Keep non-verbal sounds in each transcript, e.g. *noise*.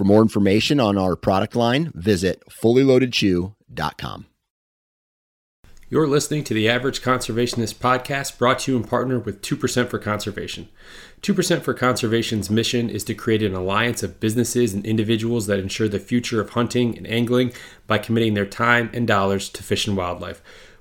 For more information on our product line, visit fullyloadedchew.com. You're listening to the Average Conservationist podcast brought to you in partner with 2% for Conservation. 2% for Conservation's mission is to create an alliance of businesses and individuals that ensure the future of hunting and angling by committing their time and dollars to fish and wildlife.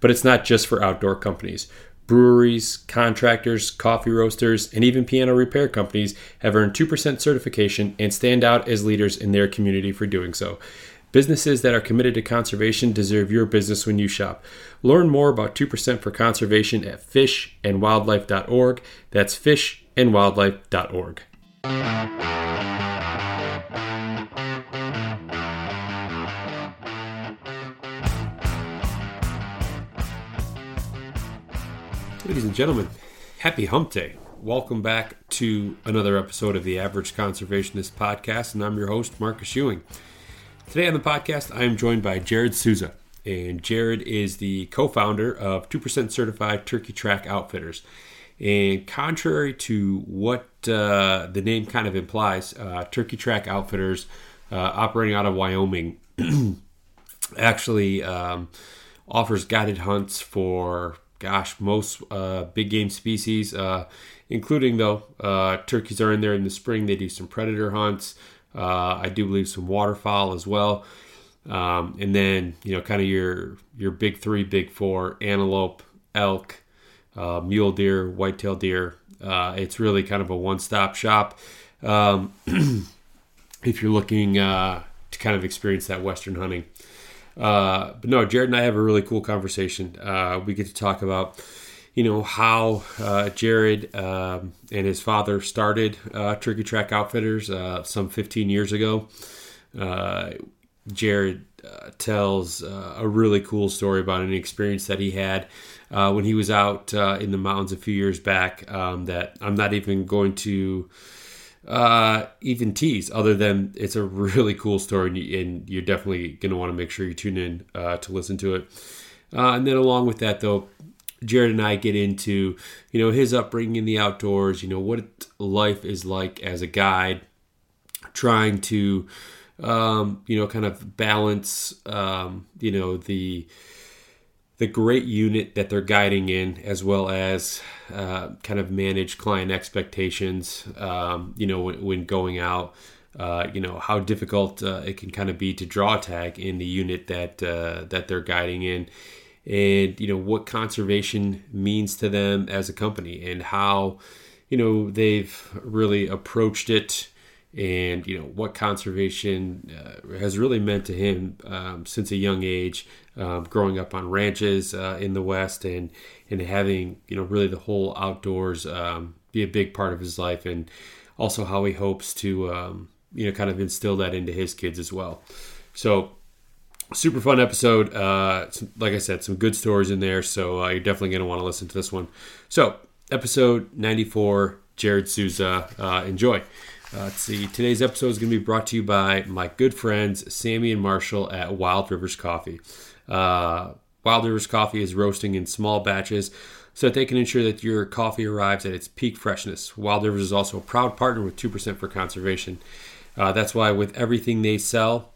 But it's not just for outdoor companies. Breweries, contractors, coffee roasters, and even piano repair companies have earned 2% certification and stand out as leaders in their community for doing so. Businesses that are committed to conservation deserve your business when you shop. Learn more about 2% for conservation at fishandwildlife.org. That's fishandwildlife.org. Ladies and gentlemen, happy hump day. Welcome back to another episode of the Average Conservationist Podcast, and I'm your host, Marcus Ewing. Today on the podcast, I am joined by Jared Souza, and Jared is the co founder of 2% Certified Turkey Track Outfitters. And contrary to what uh, the name kind of implies, uh, Turkey Track Outfitters, uh, operating out of Wyoming, *clears throat* actually um, offers guided hunts for gosh, most uh, big game species, uh, including though uh, turkeys are in there in the spring. They do some predator hunts. Uh, I do believe some waterfowl as well, um, and then you know kind of your your big three, big four: antelope, elk, uh, mule deer, whitetail deer. Uh, it's really kind of a one-stop shop. Um, *clears throat* if you're looking to kind of experience that western hunting. Uh, but no, Jared and I have a really cool conversation. Uh, we get to talk about, you know, how uh, Jared um, and his father started uh, Turkey Track Outfitters uh, some 15 years ago. Uh, Jared tells a really cool story about an experience that he had when he was out in the mountains a few years back. Um, that I'm not even going to uh, even tease, other than it's a really cool story, and, you, are definitely going to want to make sure you tune in uh, to listen to it. Uh, and then along with that, though, Jared and I get into you know his upbringing in the outdoors, you know what life is like as a guide, trying to um, you know kind of balance um, you know the the great unit that they're guiding in, as well as uh, kind of manage client expectations. Um, you know, when, when going out, uh, you know how difficult uh, it can kind of be to draw tag in the unit that uh, that they're guiding in, and you know what conservation means to them as a company, and how you know they've really approached it and you know what conservation uh, has really meant to him um, since a young age, um, growing up on ranches uh, in the West and and having you know really the whole outdoors um, be a big part of his life, and also how he hopes to um, you know kind of instill that into his kids as well. So super fun episode. Uh, like I said, some good stories in there, so uh, you're definitely going to want to listen to this one. So episode 94, Jared Souza. Uh, enjoy. Uh, let's see. Today's episode is going to be brought to you by my good friends Sammy and Marshall at Wild Rivers Coffee. Uh, Wild Rivers Coffee is roasting in small batches so that they can ensure that your coffee arrives at its peak freshness. Wild Rivers is also a proud partner with 2% for Conservation. Uh, that's why with everything they sell,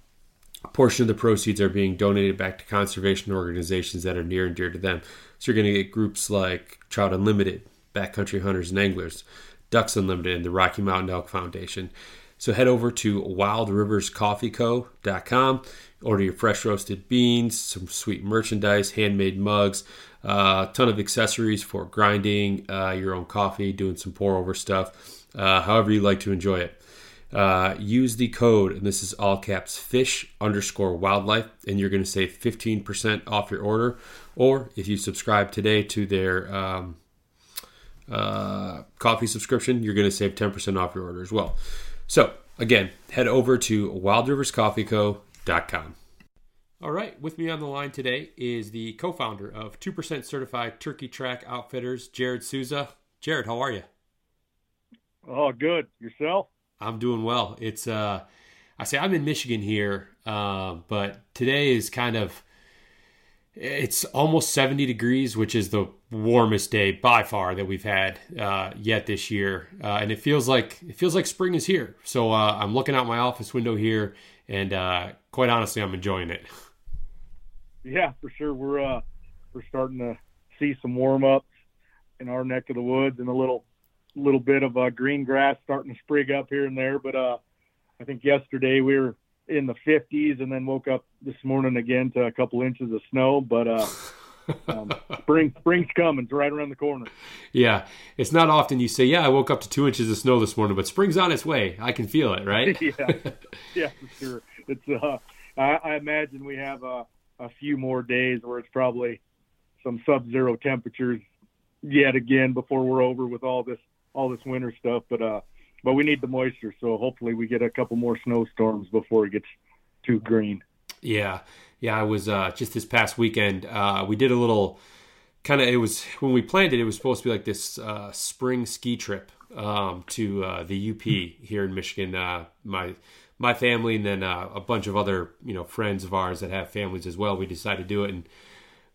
a portion of the proceeds are being donated back to conservation organizations that are near and dear to them. So you're going to get groups like Trout Unlimited, Backcountry Hunters and Anglers, Ducks Unlimited, and the Rocky Mountain Elk Foundation. So head over to wildriverscoffeeco.com, order your fresh roasted beans, some sweet merchandise, handmade mugs, a uh, ton of accessories for grinding uh, your own coffee, doing some pour over stuff, uh, however you like to enjoy it. Uh, use the code, and this is all caps fish underscore wildlife, and you're going to save 15% off your order. Or if you subscribe today to their um, uh, coffee subscription, you're going to save 10% off your order as well. So, again, head over to wildriverscoffeeco.com. All right, with me on the line today is the co founder of 2% Certified Turkey Track Outfitters, Jared Souza. Jared, how are you? Oh, good. Yourself? I'm doing well. It's, uh, I say I'm in Michigan here, uh, but today is kind of, it's almost 70 degrees, which is the warmest day by far that we've had uh, yet this year, uh, and it feels like it feels like spring is here. So uh, I'm looking out my office window here, and uh, quite honestly, I'm enjoying it. Yeah, for sure. We're uh, we're starting to see some warm ups in our neck of the woods, and a little little bit of uh, green grass starting to sprig up here and there. But I think yesterday we were in the 50s, and then woke up this morning again to a couple inches of snow. But uh, *laughs* um, spring spring's coming. It's right around the corner. Yeah, it's not often you say, "Yeah, I woke up to two inches of snow this morning," but spring's on its way. I can feel it, right? *laughs* yeah, yeah, for sure. It's uh, I, I imagine we have a, a few more days where it's probably some sub-zero temperatures yet again before we're over with all this all this winter stuff. But uh, but we need the moisture, so hopefully we get a couple more snowstorms before it gets too green. Yeah, yeah. I was uh, just this past weekend. Uh, we did a little kind of. It was when we planned it. It was supposed to be like this uh, spring ski trip um, to uh, the UP here in Michigan. Uh, my my family and then uh, a bunch of other you know friends of ours that have families as well. We decided to do it and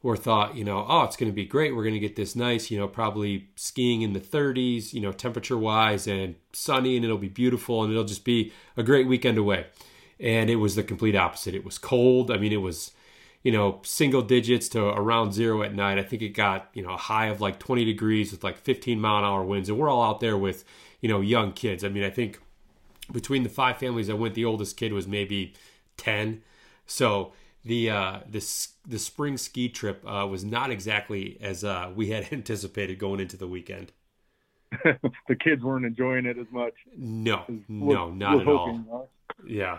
or thought, you know, oh, it's going to be great. We're going to get this nice, you know, probably skiing in the 30s, you know, temperature wise and sunny and it'll be beautiful and it'll just be a great weekend away. And it was the complete opposite. It was cold. I mean, it was, you know, single digits to around zero at night. I think it got, you know, a high of like 20 degrees with like 15 mile an hour winds. And we're all out there with, you know, young kids. I mean, I think between the five families that went, the oldest kid was maybe 10. So, the uh, this the spring ski trip uh, was not exactly as uh, we had *laughs* anticipated going into the weekend. *laughs* the kids weren't enjoying it as much. No, no, not at all. Yeah.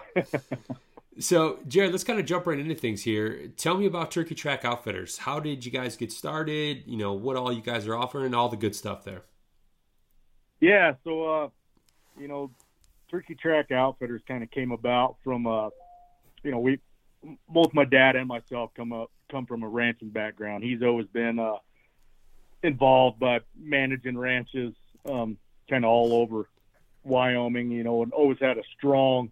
*laughs* so, Jared, let's kind of jump right into things here. Tell me about Turkey Track Outfitters. How did you guys get started? You know, what all you guys are offering, all the good stuff there. Yeah, so uh, you know, Turkey Track Outfitters kind of came about from uh, you know, we both my dad and myself come up come from a ranching background. He's always been uh, involved by managing ranches, um, kind of all over Wyoming, you know, and always had a strong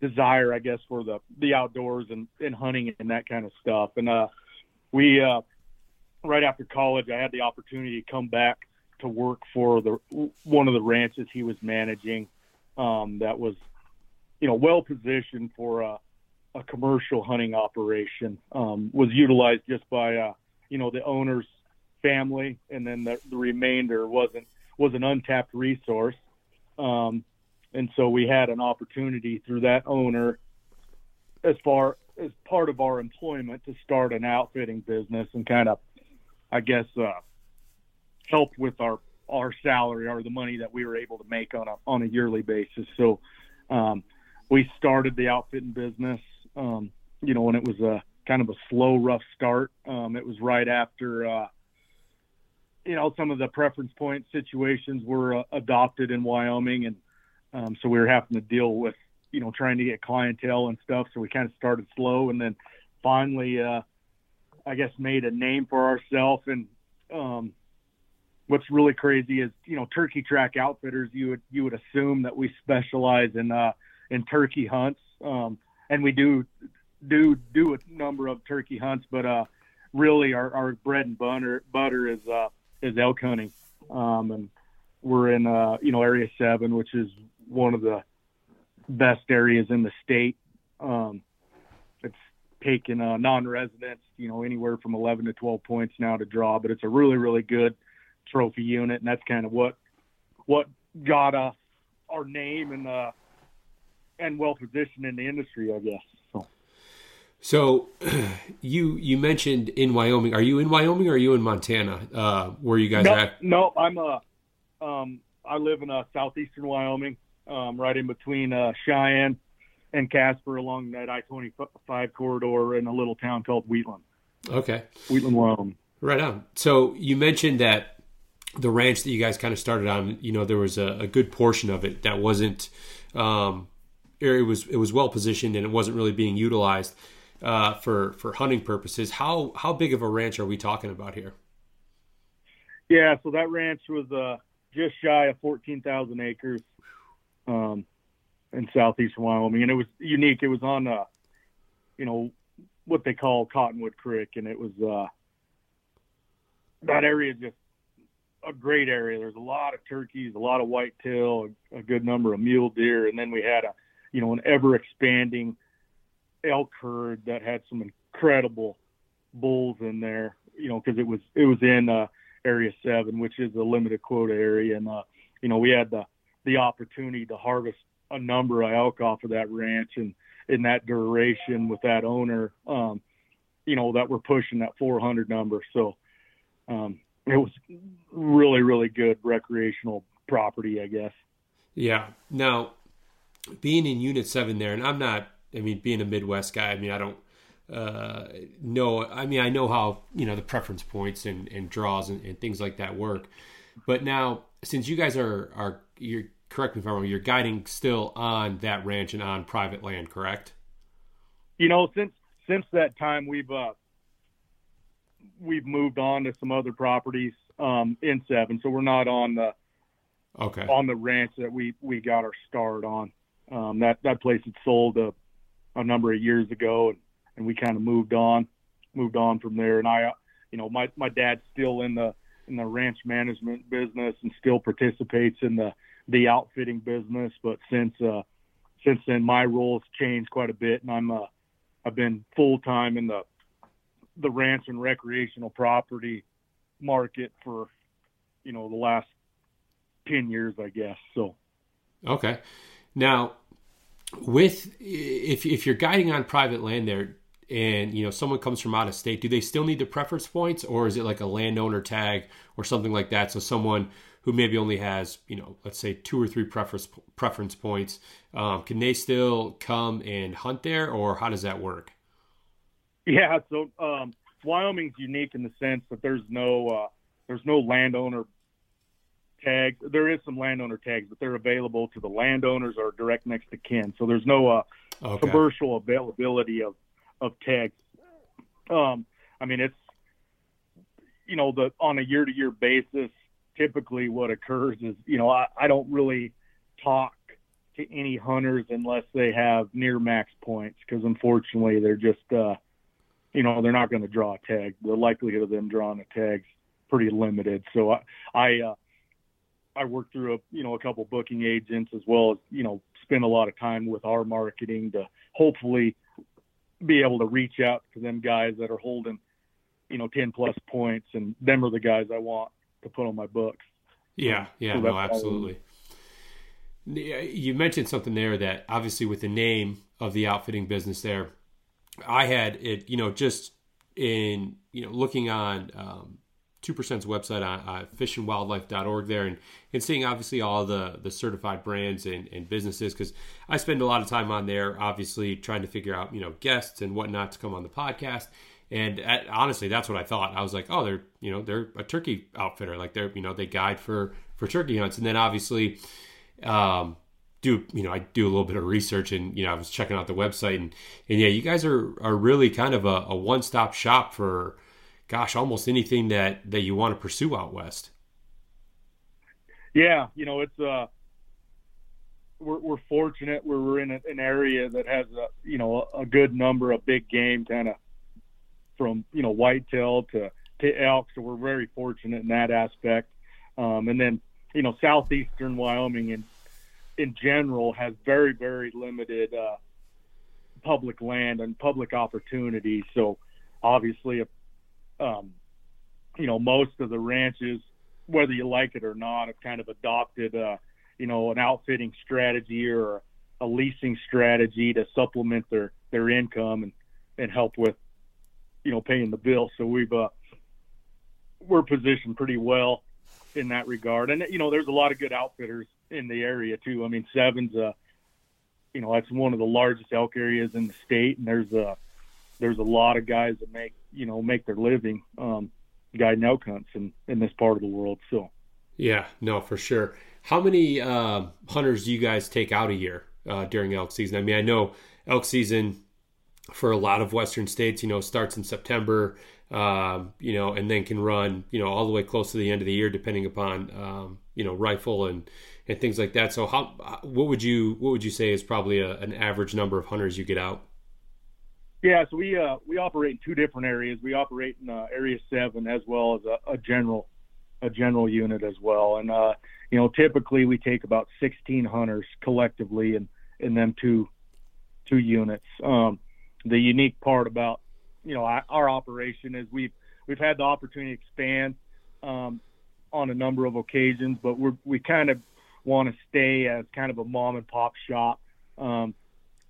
desire, I guess, for the the outdoors and, and hunting and that kind of stuff. And uh, we uh, right after college, I had the opportunity to come back to work for the one of the ranches he was managing. Um, that was, you know, well positioned for uh, a commercial hunting operation um, was utilized just by uh, you know the owner's family, and then the, the remainder wasn't was an untapped resource. Um, and so we had an opportunity through that owner, as far as part of our employment, to start an outfitting business and kind of, I guess, uh, help with our our salary or the money that we were able to make on a on a yearly basis. So um, we started the outfitting business um, you know, when it was a kind of a slow, rough start. Um, it was right after, uh, you know, some of the preference point situations were uh, adopted in Wyoming, and um, so we were having to deal with, you know, trying to get clientele and stuff. So we kind of started slow, and then finally, uh, I guess, made a name for ourselves. And um, what's really crazy is, you know, turkey track outfitters. You would you would assume that we specialize in uh, in turkey hunts. Um, and we do do do a number of turkey hunts, but uh, really our, our bread and butter butter is uh, is elk hunting, um, and we're in uh, you know area seven, which is one of the best areas in the state. Um, it's taken uh, non-residents, you know, anywhere from 11 to 12 points now to draw, but it's a really, really good trophy unit, and that's kind of what what got us our name and uh, and well positioned in the industry, I guess. So. So, *clears throat* you you mentioned in Wyoming. Are you in Wyoming or are you in Montana? Uh, where you guys no, at? No, I'm uh, um, I live in uh, southeastern Wyoming, um, right in between uh, Cheyenne and Casper, along that I-25 corridor in a little town called Wheatland. Okay, Wheatland, Wyoming. Right on. So you mentioned that the ranch that you guys kind of started on, you know, there was a, a good portion of it that wasn't, um, it was it was well positioned and it wasn't really being utilized uh, for for hunting purposes. How how big of a ranch are we talking about here? Yeah, so that ranch was uh, just shy of fourteen thousand acres um, in southeastern Wyoming, and it was unique. It was on, uh, you know, what they call Cottonwood Creek, and it was uh, that area just a great area. There's a lot of turkeys, a lot of whitetail, a good number of mule deer, and then we had a, you know, an ever expanding elk herd that had some incredible bulls in there. You know, because it was it was in uh, Area Seven, which is a limited quota area, and uh, you know we had the the opportunity to harvest a number of elk off of that ranch, and in that duration with that owner, um, you know that we're pushing that 400 number. So um, it was really really good recreational property, I guess. Yeah. Now, being in Unit Seven there, and I'm not. I mean, being a Midwest guy, I mean, I don't uh, know. I mean, I know how you know the preference points and, and draws and, and things like that work. But now, since you guys are are you're correct me if I'm wrong, you're guiding still on that ranch and on private land, correct? You know, since since that time, we've uh, we've moved on to some other properties um, in seven, so we're not on the okay on the ranch that we we got our start on. Um, that that place had sold a, a number of years ago, and, and we kind of moved on, moved on from there. And I, you know, my my dad's still in the in the ranch management business and still participates in the the outfitting business. But since uh, since then, my role's changed quite a bit, and I'm uh, I've been full time in the the ranch and recreational property market for you know the last 10 years i guess so okay now with if if you're guiding on private land there and you know someone comes from out of state do they still need the preference points or is it like a landowner tag or something like that? So someone who maybe only has you know let's say two or three preference preference points um, can they still come and hunt there or how does that work? Yeah, so um, Wyoming's unique in the sense that there's no uh, there's no landowner tags. There is some landowner tags, but they're available to the landowners or direct next to kin. So there's no uh, okay. commercial availability of of tags. Um, I mean, it's you know the on a year to year basis. Typically, what occurs is you know I, I don't really talk to any hunters unless they have near max points because unfortunately they're just uh, you know, they're not going to draw a tag. The likelihood of them drawing a tag's pretty limited. So I, I, uh, I work through a, you know, a couple booking agents as well as, you know, spend a lot of time with our marketing to hopefully be able to reach out to them guys that are holding, you know, 10 plus points and them are the guys I want to put on my books. Yeah. Yeah. So no, absolutely. You mentioned something there that obviously with the name of the outfitting business there, I had it, you know, just in you know looking on um, two percent's website on uh, fishandwildlife.org there and, and seeing obviously all the the certified brands and, and businesses because I spend a lot of time on there obviously trying to figure out you know guests and whatnot to come on the podcast. And at, honestly that's what I thought. I was like oh they're you know they're a turkey outfitter. Like they're you know they guide for for turkey hunts. And then obviously um, do you know I do a little bit of research and you know I was checking out the website and and yeah you guys are are really kind of a, a one stop shop for gosh almost anything that that you want to pursue out west. Yeah, you know it's uh we're we're fortunate we're in an area that has a you know a, a good number of big game kind of from you know whitetail to to elk so we're very fortunate in that aspect um, and then you know southeastern Wyoming and in general has very very limited uh, public land and public opportunities. So obviously, um, you know, most of the ranches, whether you like it or not, have kind of adopted, uh, you know, an outfitting strategy or a leasing strategy to supplement their their income and and help with, you know, paying the bill. So we've uh, we're positioned pretty well in that regard. And you know, there's a lot of good outfitters in the area too. I mean, Seven's uh, you know, that's one of the largest elk areas in the state, and there's a there's a lot of guys that make you know make their living um, guiding elk hunts in in this part of the world. So, yeah, no, for sure. How many uh, hunters do you guys take out a year uh, during elk season? I mean, I know elk season for a lot of western states, you know, starts in September, um, you know, and then can run, you know, all the way close to the end of the year, depending upon, um, you know, rifle and and things like that. So, how what would you what would you say is probably a, an average number of hunters you get out? Yeah, so we uh, we operate in two different areas. We operate in uh, Area Seven as well as a, a, general a general unit as well. And uh, you know, typically we take about 16 hunters collectively in in them two two units. Um, the unique part about you know our, operation is we've we've had the opportunity to expand um, on a number of occasions, but we're we kind of want to stay as kind of a mom and pop shop. Um,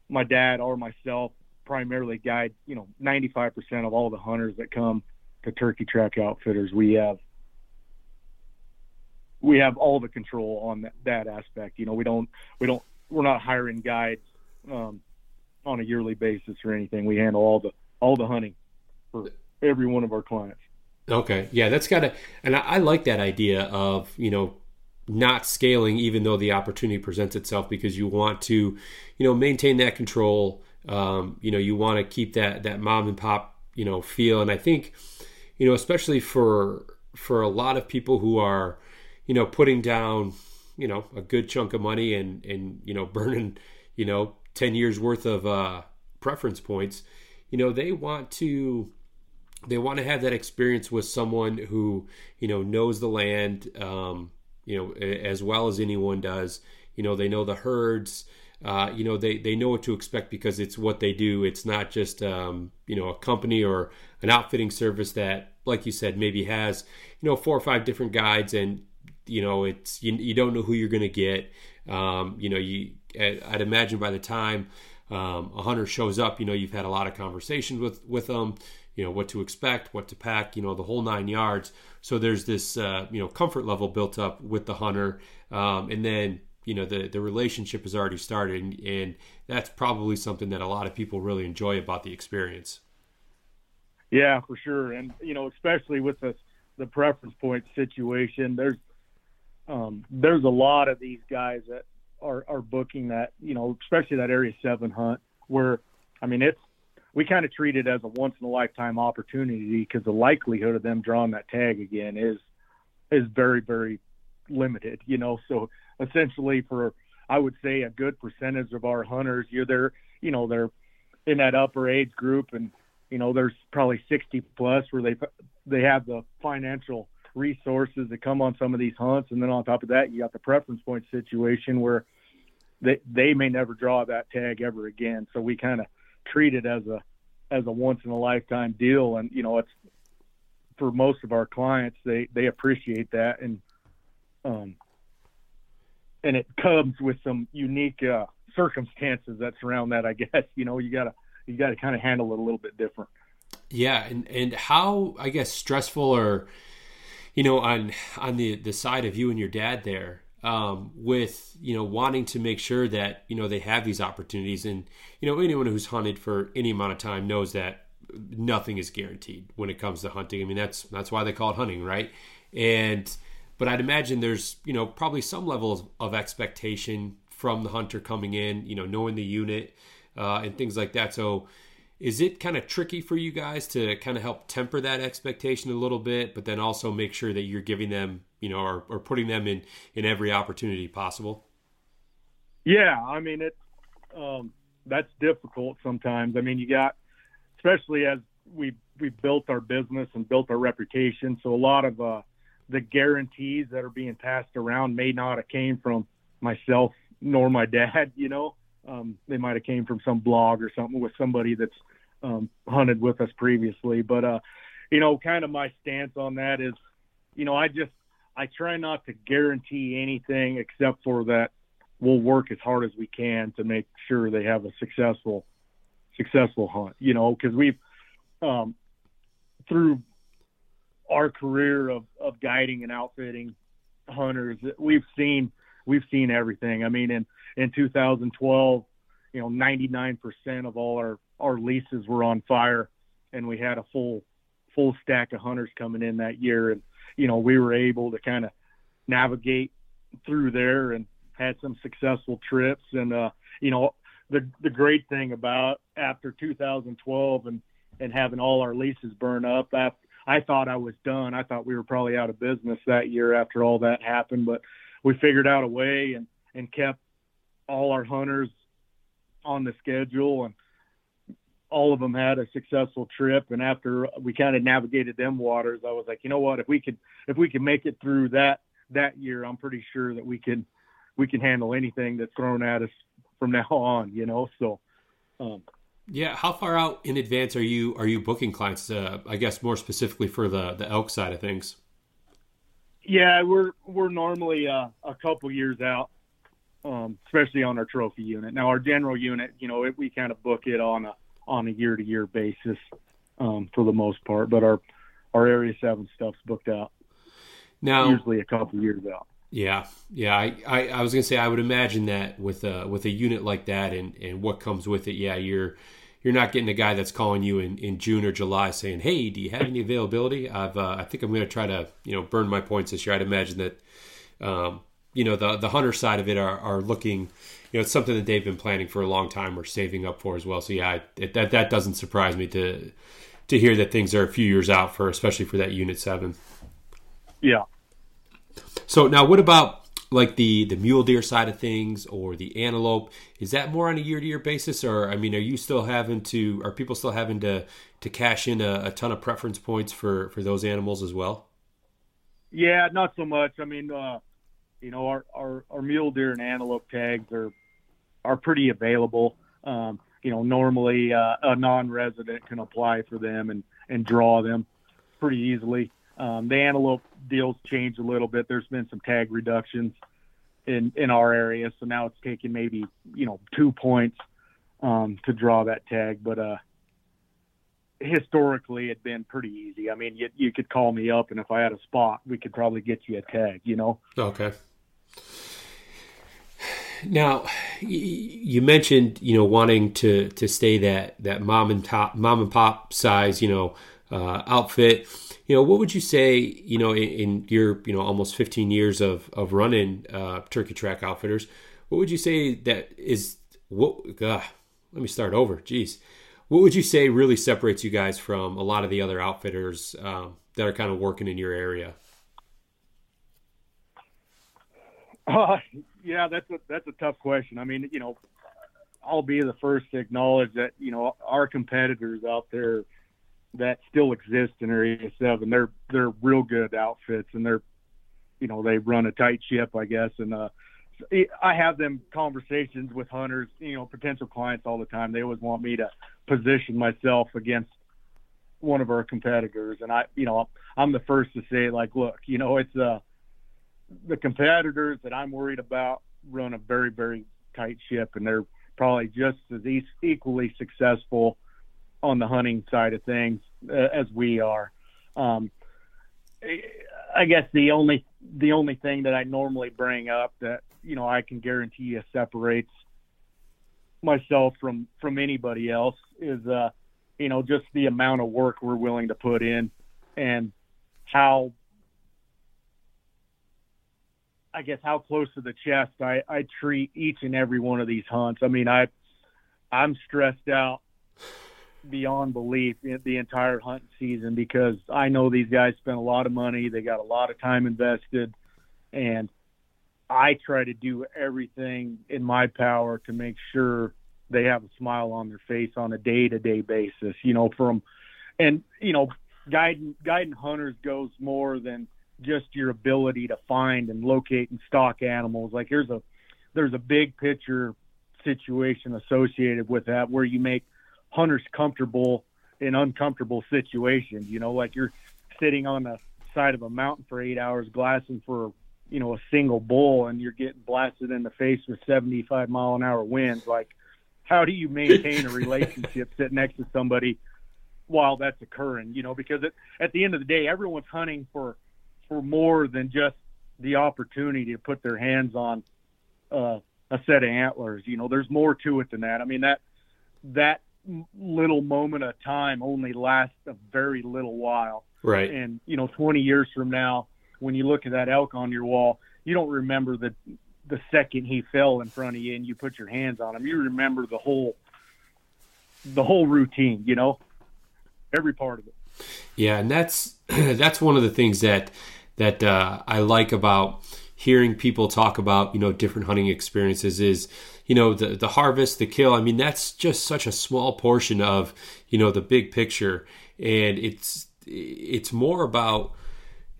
my dad or myself primarily guide, you know, 95% of all the hunters that come to Turkey Track Outfitters. We have we have all the control on that, that aspect. You know, we don't we don't we're not hiring guides um, on a yearly basis or anything. We handle all the all the hunting for every one of our clients. Okay, yeah, that's got to, and I, I like that idea of you know not scaling even though the opportunity presents itself because you want to you know maintain that control um, you know you want to keep that that mom and pop you know feel and i think you know especially for for a lot of people who are you know putting down you know a good chunk of money and and you know burning you know 10 years worth of uh preference points you know they want to they want to have that experience with someone who you know knows the land um you know, as well as anyone does. You know, they know the herds. Uh, you know, they, they know what to expect because it's what they do. It's not just, um, you know, a company or an outfitting service that, like you said, maybe has, you know, four or five different guides and, you know, it's, you, you don't know who you're going to get. Um, you know, you, I'd imagine by the time um, a hunter shows up, you know, you've had a lot of conversations with, with them, you know, what to expect, what to pack, you know, the whole nine yards. So there's this uh, you know comfort level built up with the hunter, um, and then you know the the relationship has already started, and, and that's probably something that a lot of people really enjoy about the experience. Yeah, for sure, and you know especially with the the preference point situation, there's um, there's a lot of these guys that are are booking that you know especially that area seven hunt where I mean it's we kind of treat it as a once in a lifetime opportunity because the likelihood of them drawing that tag again is is very very limited you know so essentially for i would say a good percentage of our hunters. You're there you know they're in that upper age group and you know there's probably 60 plus where they they have the financial resources to come on some of these hunts. And then on top of that you got the preference point situation where they they may never draw that tag ever again. So we kind of treat it as a as a once in a lifetime deal. And you know it's for most of our clients they they appreciate that. And um and it comes with some unique uh circumstances that surround that i *laughs* guess you know you gotta you gotta kind of handle it a little bit different. Yeah and and how i guess stressful or you know on on the the side of you and your dad there um, with you know wanting to make sure that you know they have these opportunities and you know anyone who's hunted for any amount of time knows that nothing is guaranteed when it comes to hunting. I mean that's that's why they call it hunting right? And but i'd imagine there's you know probably some level of, expectation from the hunter coming in you know knowing the unit uh, and things like that. So is it kind of tricky for you guys to kind of help temper that expectation a little bit but then also make sure that you're giving them you know or, or putting them in in every opportunity possible? Yeah i mean it um, that's difficult sometimes. I mean you got especially as we we built our business and built our reputation. So a lot of uh, the guarantees that are being passed around may not have came from myself nor my dad. *laughs* You know, um, they might have came from some blog or something with somebody that's um, hunted with us previously. But uh, you know, kind of my stance on that is, you know, I just I try not to guarantee anything except for that we'll work as hard as we can to make sure they have a successful successful hunt. You know, because we've um, through our career of, of guiding and outfitting hunters, we've seen we've seen everything. I mean, in in 2012, you know, 99% of all our our leases were on fire, and we had a full full stack of hunters coming in that year, and you know, we were able to kind of navigate through there and had some successful trips. And uh, you know, the the great thing about after 2012 and and having all our leases burn up, after, I thought I was done. I thought we were probably out of business that year after all that happened, but we figured out a way and and kept all our hunters on the schedule and all of them had a successful trip. And after we kind of navigated them waters i was like you know what? If we could if we could make it through that that year i'm pretty sure that we can we can handle anything that's thrown at us from now *laughs* on you know? So um, yeah how far out in advance are you are you booking clients uh, i guess more specifically for the the elk side of things yeah we're we're normally uh, a couple years out um, especially on our trophy unit now our general unit you know it, we kind of book it on a on a year to year basis um, for the most part. But our our Area Seven stuff's booked out. Now, usually a couple years out. Yeah, yeah. I, I, I, was gonna say I would imagine that with a with a unit like that and, and what comes with it, yeah, you're you're not getting a guy that's calling you in, in June or July saying, "Hey, do you have any availability?" I've uh, I think I'm gonna try to you know burn my points this year. I'd imagine that um, you know the the hunter side of it are, are looking you know, it's something that they've been planning for a long time or saving up for as well. So yeah, it, that that doesn't surprise me to to hear that things are a few years out for, especially for that Unit Seven. Yeah. So now, what about like the the mule deer side of things or the antelope? Is that more on a year to year basis, or I mean, are you still having to? Are people still having to to cash in a, a ton of preference points for for those animals as well? Yeah, not so much. I mean, uh, you know, our, our, our mule deer and antelope tags are are pretty available. Um, you know, normally uh, a non-resident can apply for them and and draw them pretty easily. Um, the antelope deals change a little bit. There's been some tag reductions in in our area, so now it's taking maybe you know two points um, to draw that tag. But uh, historically, it'd been pretty easy. I mean, you you could call me up, and if I had a spot, we could probably get you a tag. You know. Okay. Now, you mentioned you know wanting to to stay that that mom and top mom and pop size you know uh, outfit. You know, what would you say? You know, in, in your you know almost 15 years of of running uh, turkey track outfitters, what would you say that is what? Let me start over. Jeez, what would you say really separates you guys from a lot of the other outfitters um, that are kind of working in your area? Uh, yeah, that's a that's a tough question. I mean, you know, I'll be the first to acknowledge that you know our competitors out there that still exist in Area Seven. They're they're real good outfits, and they're you know they run a tight ship, I guess. And uh, I have them conversations with hunters, you know, potential clients all the time. They always want me to position myself against one of our competitors, and I, you know, I'm the first to say like, look, you know, it's uh the competitors that I'm worried about run a very, very tight ship, and they're probably just as equally successful on the hunting side of things uh, as we are. Um, I guess the only the only thing that I normally bring up that you know I can guarantee you separates myself from from anybody else is uh you know just the amount of work we're willing to put in and how I guess how close to the chest I, I treat each and every one of these hunts. I mean, I I'm stressed out beyond belief the entire hunt season because I know these guys spent a lot of money, they got a lot of time invested, and I try to do everything in my power to make sure they have a smile on their face on a day-to-day basis. You know, from and you know, guiding guiding hunters goes more than just your ability to find and locate and stalk animals. Like here's a there's a big picture situation associated with that where you make hunters comfortable in uncomfortable situations. You know, like you're sitting on the side of a mountain for eight hours glassing for you know a single bull and you're getting blasted in the face with 75 mile an hour winds like how do you maintain a relationship *laughs* sitting next to somebody while that's occurring you know because it, at the end of the day everyone's hunting for for more than just the opportunity to put their hands on uh, a set of antlers you know there's more to it than that i mean that that little moment of time only lasts a very little while right and you know 20 years from now when you look at that elk on your wall, you don't remember the the second he fell in front of you and you put your hands on him. You remember the whole the whole routine, you know, every part of it. Yeah, and that's *clears throat* that's one of the things that that uh, I like about hearing people talk about you know different hunting experiences is you know the the harvest the kill. I mean that's just such a small portion of you know the big picture. And it's it's more about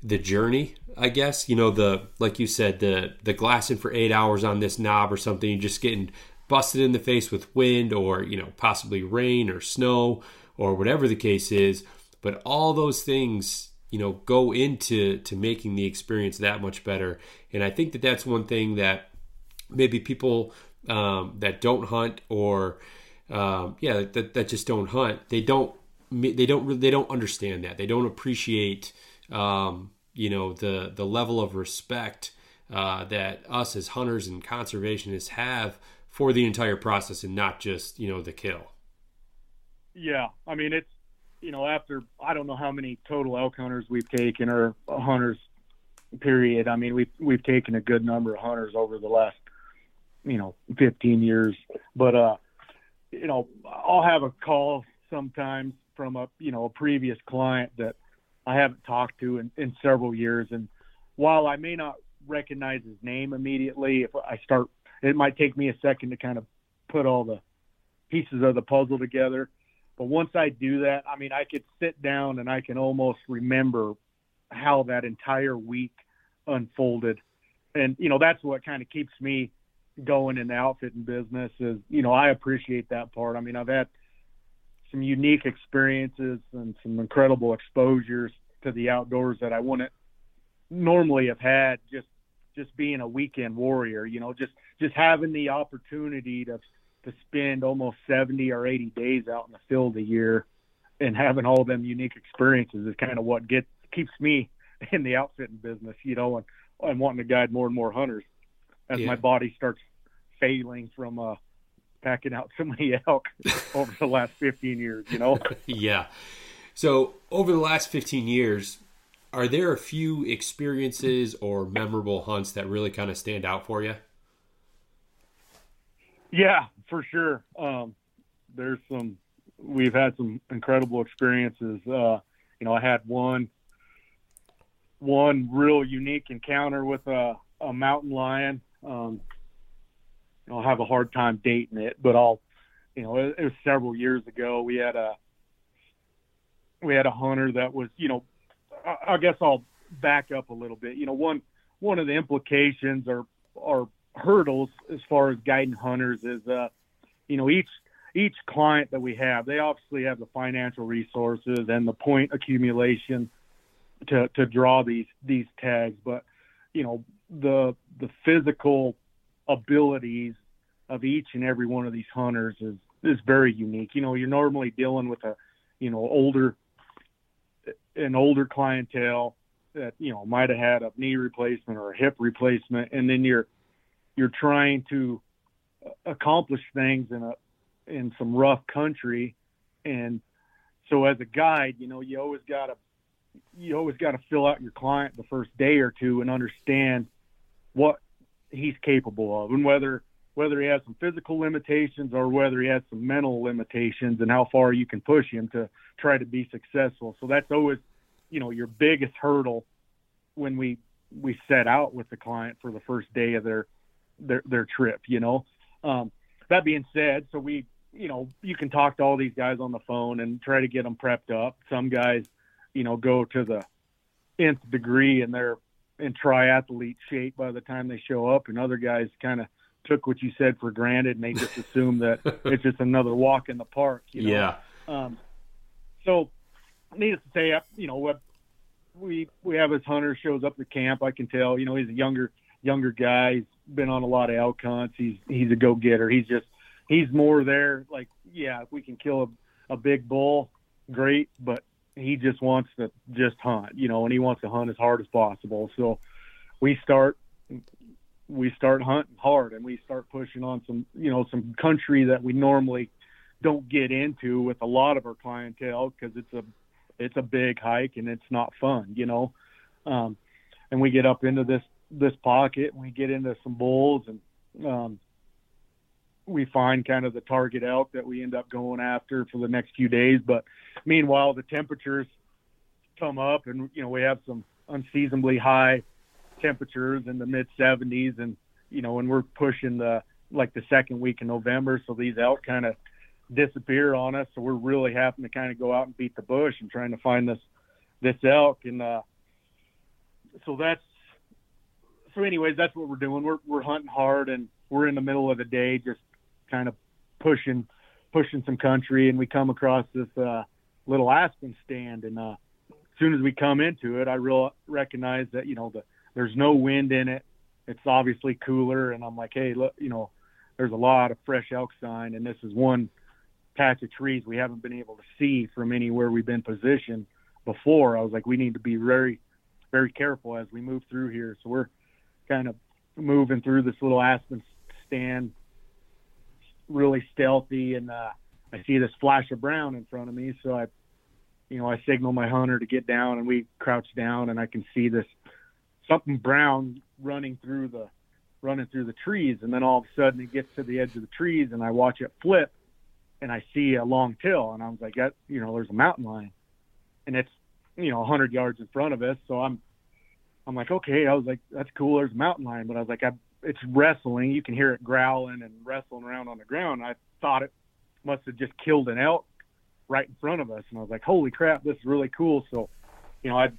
the journey i guess. You know the like you said the the glassing for eight hours on this knob or something just getting busted in the face with wind or you know possibly rain or snow or whatever the case is. But all those things you know go into to making the experience that much better. And i think that that's one thing that maybe people um, that don't hunt or um, yeah that, that just don't hunt they don't they don't they don't understand that they don't appreciate um, you know the the level of respect uh, that us as hunters and conservationists have for the entire process and not just you know the kill. Yeah, I mean it's you know after I don't know how many total elk hunters we've taken or hunters period. I mean we've we've taken a good number of hunters over the last you know 15 years, but uh you know I'll have a call sometimes from a you know a previous client that I haven't talked to in, in several years. And while I may not recognize his name immediately, if I start, it might take me a second to kind of put all the pieces of the puzzle together. But once I do that, I mean, I could sit down and I can almost remember how that entire week unfolded. And, you know, that's what kind of keeps me going in the outfitting business is, you know, I appreciate that part. I mean, I've had some unique experiences and some incredible exposures to the outdoors that I wouldn't normally have had just just being a weekend warrior you know just just having the opportunity to to spend almost 70 or 80 days out in the field a year and having all them unique experiences is kind of what gets keeps me *laughs* in the outfitting business you know and and wanting to guide more and more hunters as yeah. my body starts failing from uh packing out so many *laughs* elk over the last 15 years, you know? *laughs* yeah. So, over the last 15 years, are there a few experiences or memorable hunts that really kind of stand out for you? Yeah, for sure. Um, there's some, we've had some incredible experiences. Uh, you know, I had one, one real unique encounter with a, a mountain lion. Um, I'll have a hard time dating it, but I'll, you know, it, it was several years ago. We had a we had a hunter that was, you know, I, I guess I'll back up a little bit. You know, one one of the implications or or hurdles as far as guiding hunters is, uh, you know, each each client that we have, they obviously have the financial resources and the point accumulation to to draw these these tags, but you know the the physical abilities of each and every one of these hunters is is very unique. You know, you're normally dealing with a you know older an older clientele that you know might have had a knee replacement or a hip replacement, and then you're you're trying to accomplish things in a in some rough country, and so as a guide, you know, you always got to you always got to fill out your client the first day or two and understand what he's capable of, and whether whether he has some physical limitations or whether he has some mental limitations, and how far you can push him to try to be successful. So that's always, you know, your biggest hurdle when we we set out with the client for the first day of their their their trip. You know, um, that being said, so we you know you can talk to all these guys on the phone and try to get them prepped up. Some guys, you know, go to the nth degree and they're in triathlete shape by the time they show up, and other guys kind of took what you said for granted and they just *laughs* assume that it's just another walk in the park. You know? Yeah. Um, so, needless to say, you know, we we have his hunter shows up to camp. I can tell, you know, he's a younger younger guy. He's been on a lot of elk hunts. He's he's a go getter. He's just he's more there. Like, yeah, if we can kill a, a big bull, great. But he just wants to just hunt, you know, and he wants to hunt as hard as possible. So we start we start hunting hard and we start pushing on some you know some country that we normally don't get into with a lot of our clientele because it's a it's a big hike and it's not fun, you know. Um, and we get up into this this pocket and we get into some bulls and um, we find kind of the target elk that we end up going after for the next few days. But meanwhile, the temperatures come up and you know we have some unseasonably high temperatures in the mid 70s and you know when we're pushing the like the second week in November so these elk kind of disappear on us. So we're really having to kind of go out and beat the bush and trying to find this this elk. And uh, so that's so. Anyways, that's what we're doing. We're we're hunting hard and we're in the middle of the day, just kind of pushing pushing some country. And we come across this uh, little aspen stand. And uh, as soon as we come into it, I real recognize that you know the there's no wind in it. It's obviously cooler. And I'm like, hey, look, you know, there's a lot of fresh elk sign, and this is one patch of trees we haven't been able to see from anywhere we've been positioned before. I was like, we need to be very, very careful as we move through here. So we're kind of moving through this little aspen stand, really stealthy, and uh, I see this flash of brown in front of me. So I, you know, I signal my hunter to get down, and we crouch down, and I can see this something brown running through the running through the trees, and then all of a sudden it gets to the edge of the trees, and I watch it flip and I see a long tail, and I was like, that, you know, there's a mountain lion, and it's, you know, a 100 yards in front of us. So I'm, I'm like, okay. I was like, that's cool. There's a mountain lion, but I was like, I, it's wrestling. You can hear it growling and wrestling around on the ground. I thought it must have just killed an elk right in front of us, and I was like, holy crap, this is really cool. So, you know, I'd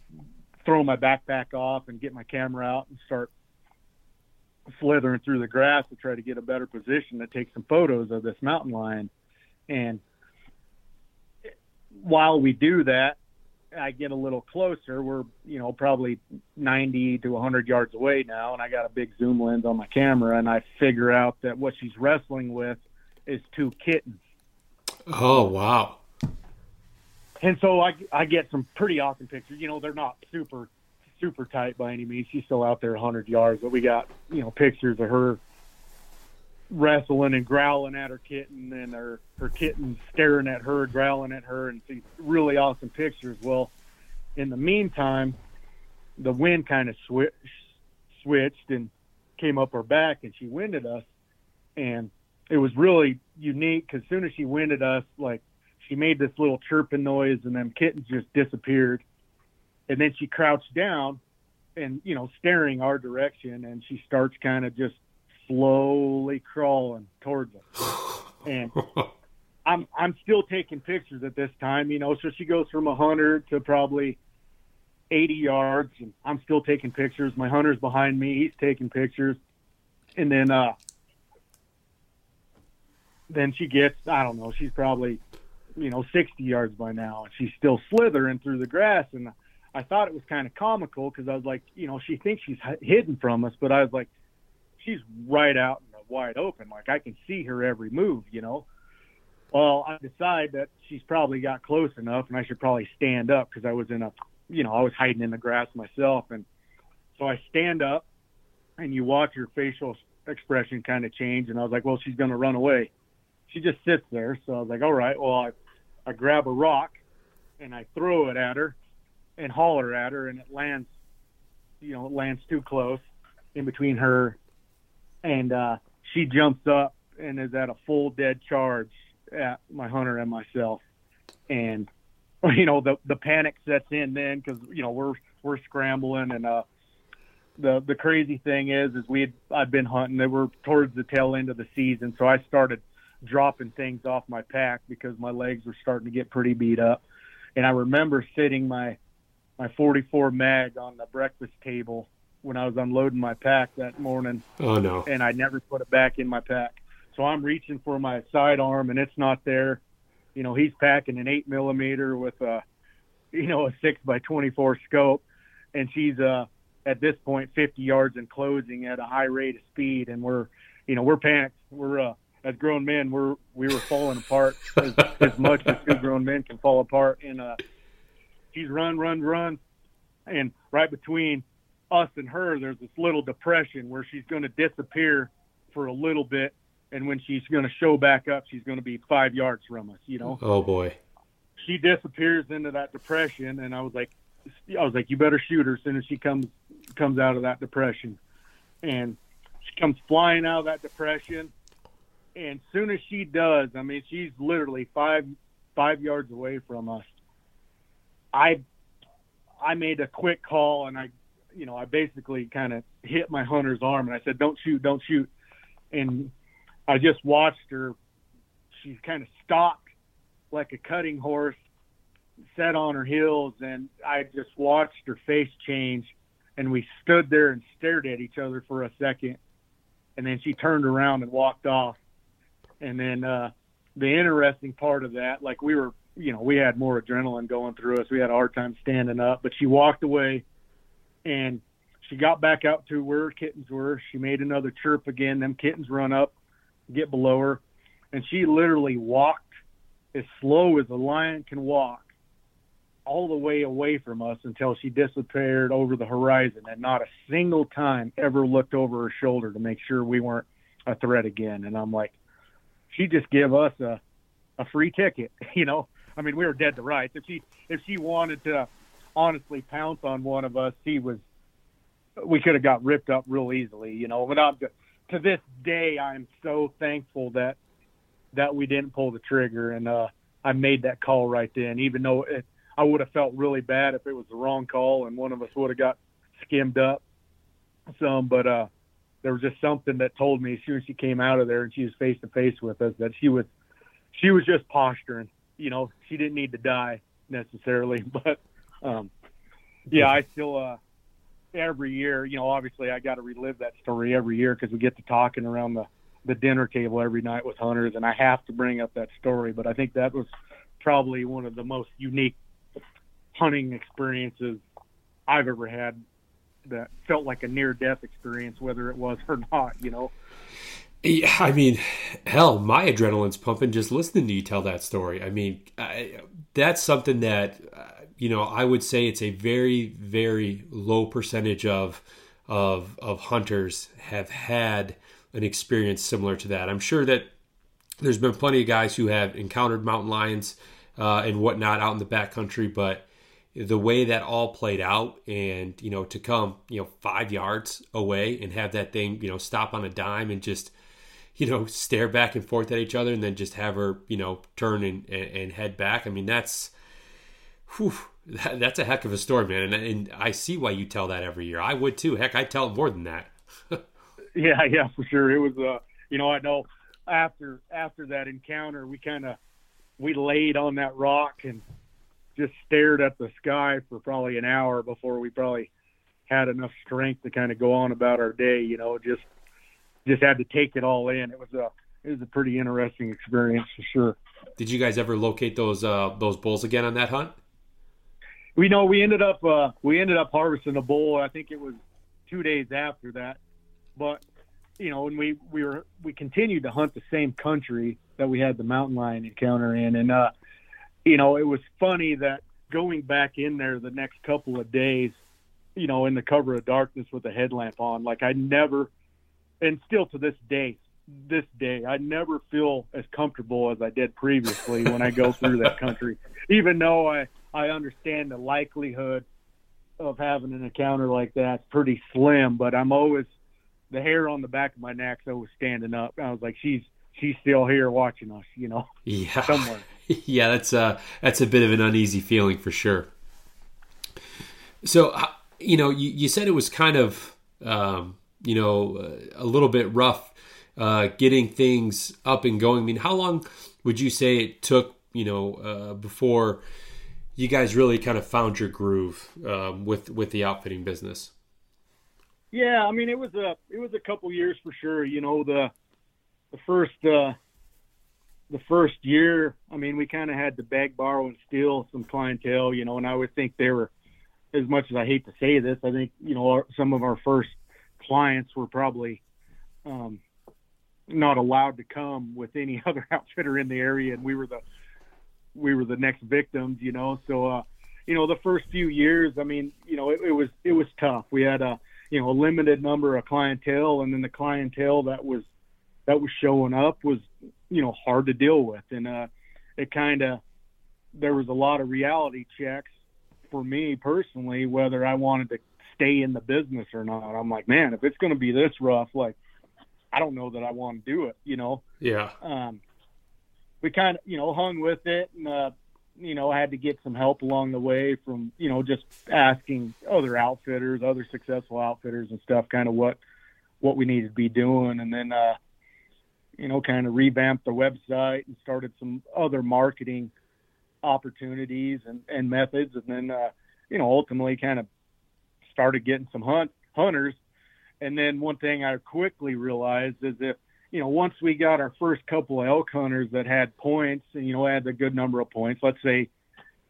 throw my backpack off and get my camera out and start slithering through the grass to try to get a better position to take some photos of this mountain lion and while we do that, I get a little closer. We're, you know, probably 90 to 100 yards away now, and I got a big zoom lens on my camera, and I figure out that what she's wrestling with is two kittens. Oh, wow. And so I, I get some pretty awesome pictures. You know, they're not super, super tight by any means. She's still out there 100 yards, but we got, you know, pictures of her wrestling and growling at her kitten and her her kitten staring at her growling at her and see really awesome pictures. Well in the meantime the wind kind of switched switched and came up her back and she winded us. And it was really unique because soon as she winded us like she made this little chirping noise and then kittens just disappeared. And then she crouched down and you know staring our direction and she starts kind of just slowly crawling towards us. *sighs* And I'm I'm still taking pictures at this time, you know. So she goes from a hundred to probably 80 yards, and I'm still taking pictures. My hunter's behind me; he's taking pictures, and then uh, then she gets I don't know, she's probably you know 60 yards by now, and she's still slithering through the grass, and I thought it was kind of comical because I was like, you know, she thinks she's hidden from us, but I was like, she's right out in the wide open. Like I can see her every move, you know. Well, I decide that she's probably got close enough, and I should probably stand up because I was in a, you know, I was hiding in the grass myself, and so I stand up, and you watch her facial expression kind of change, and I was like, well, she's gonna run away. She just sits there, so I was like, all right, well, I, I grab a rock, and I throw it at her, and holler at her, and it lands, you know, it lands too close in between her and uh, she jumps up and is at a full dead charge at my hunter and myself, and *laughs* you know the the panic sets in then because you know we're we're scrambling and uh the the crazy thing is is we had I'd been hunting. They were towards the tail end of the season. So I started dropping things off my pack because my legs were starting to get pretty beat up. And I remember sitting my my 44 mag on the breakfast table when I was unloading my pack that morning. Oh no! And I never put it back in my pack. So I'm reaching for my sidearm and it's not there. You know, he's packing an eight millimeter with a, you know, a six by 24 scope, and she's uh at this point 50 yards in closing at a high rate of speed, and we're, you know, we're panicked. We're uh, as grown men, we're we were falling apart as, as much as two grown men can fall apart. And uh, she's run, run, run, and right between us and her, there's this little depression where she's going to disappear for a little bit, and when she's going to show back up, she's going to be five yards from us. You know. Oh boy. She disappears into that depression, and I was like, I was like, you better shoot her as soon as she comes comes out of that depression, and she comes flying out of that depression, and soon as she does, I mean, she's literally five five yards away from us. I I made a quick call, and I, you know, I basically kind of hit my hunter's arm, and I said, "Don't shoot, don't shoot," and I just watched her. She kind of stopped like a cutting horse, set on her heels, and I just watched her face change. And we stood there and stared at each other for a second, and then she turned around and walked off. And then uh, the interesting part of that, like we were, you know, we had more adrenaline going through us. We had a hard time standing up, but she walked away, and she got back out to where her kittens were. She made another chirp again. Them kittens run up, get below her, and she literally walked as slow as a lion can walk all the way away from us until she disappeared over the horizon and not a single time ever looked over her shoulder to make sure we weren't a threat again. And I'm like, she just gave us a, a free ticket, *laughs* you know? I mean, we were dead to rights. If she, if she wanted to honestly pounce on one of us, he was, we could have got ripped up real easily, you know, but I'm, to this day, I'm so thankful that, that we didn't pull the trigger and, uh, I made that call right then, even though it, I would have felt really bad if it was the wrong call and one of us would have got skimmed up some. But uh, there was just something that told me as soon as she came out of there and she was face to face with us that she was she was just posturing. You know, she didn't need to die necessarily, *laughs* but um, yeah, I still uh, every year. You know, obviously I got to relive that story every year because we get to talking around the the dinner table every night with hunters, and I have to bring up that story. But I think that was probably one of the most unique hunting experiences I've ever had that felt like a near death experience, whether it was *laughs* or not, you know. Yeah, I mean, hell, my adrenaline's pumping just listening to you tell that story. I mean, I, that's something that uh, you know I would say it's a very, very low percentage of of of hunters have had an experience similar to that. I'm sure that there's been plenty of guys who have encountered mountain lions uh, and whatnot out in the backcountry, but the way that all played out and you know to come you know five yards away and have that thing you know stop on a dime and just you know stare back and forth at each other and then just have her you know turn and, and, and head back i mean that's whew, that, that's a heck of a story man and, and i see why you tell that every year i would too heck i tell it more than that *laughs* yeah yeah for sure it was uh you know i know after after that encounter we kind of we laid on that rock and just stared at the sky for probably an hour before we probably had enough strength to kind of go on about our day. You know, just just had to take it all in. It was a it was a pretty interesting experience for sure. Did you guys ever locate those uh, those bulls again on that hunt? We know we ended up uh, we ended up harvesting a bull. I think it was two days after that, but you know, and we we were we continued to hunt the same country that we had the mountain lion encounter in, and uh, you know, it was funny that going back in there the next couple of days, you know, in the cover of darkness with a headlamp on, like I never, and still to this day, this day, I never feel as comfortable as I did previously when I go through that country, *laughs* even though I, I understand the likelihood of having an encounter like that's pretty slim, but I'm always, the hair on the back of my neck's always standing up. I was like, she's, she's still here watching us, you know, *laughs* yeah. *laughs* somewhere. *laughs* yeah, that's a that's a bit of an uneasy feeling for sure. So, uh, you know, you, you said it was kind of, um, you know, a little bit rough uh, getting things up and going. I mean, how long would you say it took, you know, uh, before you guys really kind of found your groove um, with with the outfitting business? Yeah, I mean it was a it was a couple years for sure. You know the the first uh, the first year, I mean we kind of had to beg, borrow, and steal some clientele. You know, and I would think they were as much as I hate to say this, I think you know our, some of our first clients were probably um, not allowed to come with any *laughs* other outfitter in the area, and we were the we were the next victims, you know. So, uh, you know, the first few years, I mean, you know, it, it was it was tough. We had a you know a limited number of clientele, and then the clientele that was that was showing up was you know hard to deal with, and uh, it kind of there was a lot of reality checks for me personally whether I wanted to stay in the business or not. I'm like, man, if it's going to be this rough, like I don't know that I want to do it, you know. Yeah. Um, we kind of, you know, hung with it, and uh, you know, had to get some help along the way from, you know, just asking other outfitters, other successful outfitters and stuff, kind of what what we needed to be doing, and then, uh, you know, kind of revamped the website and started some other marketing opportunities and, and methods, and then, uh, you know, ultimately kind of started getting some hunt hunters. And then one thing I quickly realized is if you know, once we got our first couple of elk hunters that had points and, you know, had a good number of points, let's say,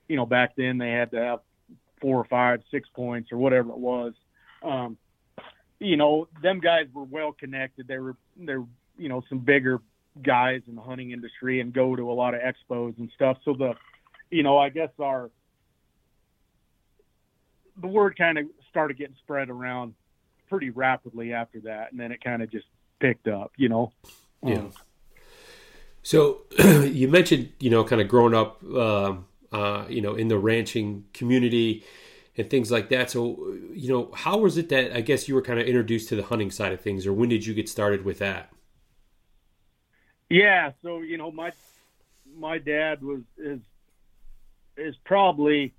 you know, back then they had to have four or five, six points or whatever it was. Um, you know, them guys were well connected. They were, they're, you know, some bigger guys in the hunting industry and go to a lot of expos and stuff. So the, you know, I guess our, the word kind of started getting spread around pretty rapidly after that. And then it kind of just picked up, you know. Yeah. Um, so *clears throat* you mentioned, you know, kind of growing up, uh, uh, you know, in the ranching community and things like that. So, you know, how was it that I guess you were kind of introduced to the hunting side of things, or when did you get started with that? Yeah, so you know, my my dad was is is probably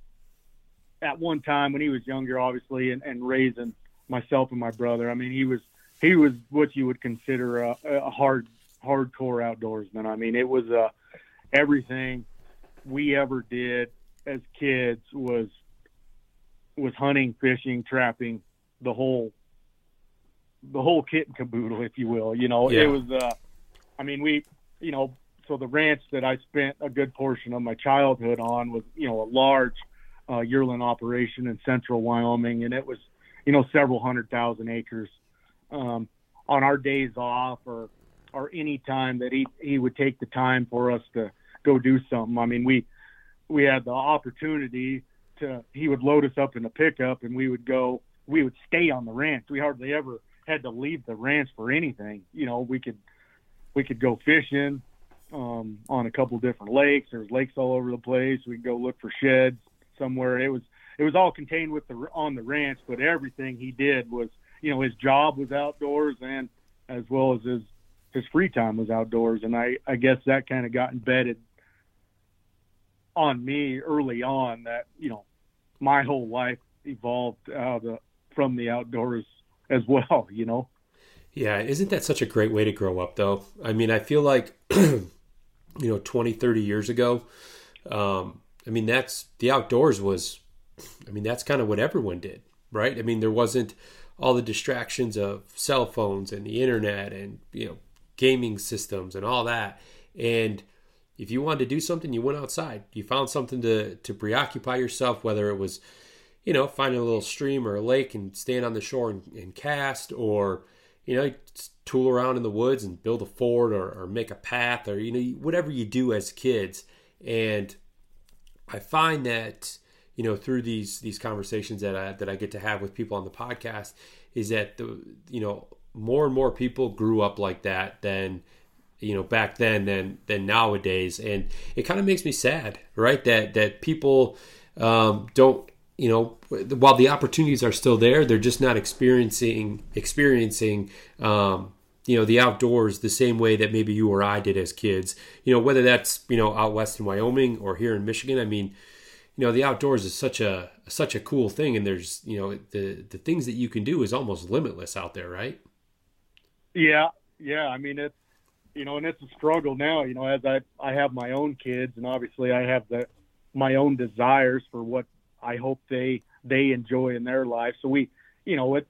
at one time when he was younger, obviously, and, and raising myself and my brother. I mean, he was he was what you would consider a, a hard hardcore outdoorsman. I mean, it was uh, everything we ever did as kids was was hunting, fishing, trapping, the whole the whole kit and caboodle, if you will. You know, yeah. it was. Uh, I mean, we, you know, so the ranch that I spent a good portion of my childhood on was, you know, a large uh, yearling operation in central Wyoming, and it was, you know, several hundred thousand acres um, on our days off or or any time that he he would take the time for us to go do something. I mean, we we had the opportunity to he would load us up in a pickup and we would go we would stay on the ranch. We hardly ever had to leave the ranch for anything. You know, we could we could go fishing um, on a couple different lakes. There's lakes all over the place. We could go look for sheds somewhere. It was it was all contained with the on the ranch, but everything he did was you know his job was outdoors and as well as his his free time was outdoors. And i i guess that kind of got embedded on me early on that you know my whole life evolved out of from the outdoors as well *laughs* you know? Yeah isn't that such a great way to grow up though? I mean i feel like *clears throat* you know 20 30 years ago um i mean that's the outdoors was i mean that's kind of what everyone did right? I mean there wasn't all the distractions of cell phones and the internet and you know gaming systems and all that. And if you wanted to do something you went outside. You found something to to preoccupy yourself whether it was you know finding a little stream or a lake and stand on the shore and, and cast or you know tool around in the woods and build a fort or, or make a path or you know whatever you do as kids. And i find that you know through these these conversations that I, that I get to have with people on the podcast is that the you know more and more people grew up like that than you know back then than than nowadays. And it kind of makes me sad right? That that people um, don't you know while the opportunities are still there they're just not experiencing experiencing um, you know the outdoors the same way that maybe you or I did as kids. You know whether that's you know out west in Wyoming or here in Michigan I mean you know the outdoors is such a such a cool thing and there's you know the the things that you can do is almost limitless out there right? Yeah yeah i mean it's you know and it's a struggle now you know as i i have my own kids and obviously i have the my own desires for what i hope they they enjoy in their life. So we you know it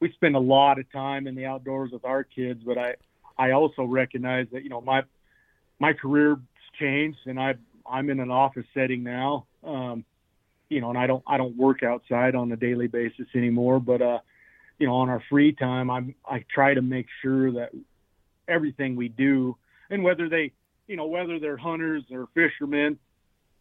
we spend a lot of time in the outdoors with our kids, but I I also recognize that you know my my career's changed and I I'm in an office setting now. Um, you know, and I don't I don't work outside on a daily basis anymore, but uh, you know, on our free time, I'm I try to make sure that everything we do, and whether they, you know, whether they're hunters or fishermen,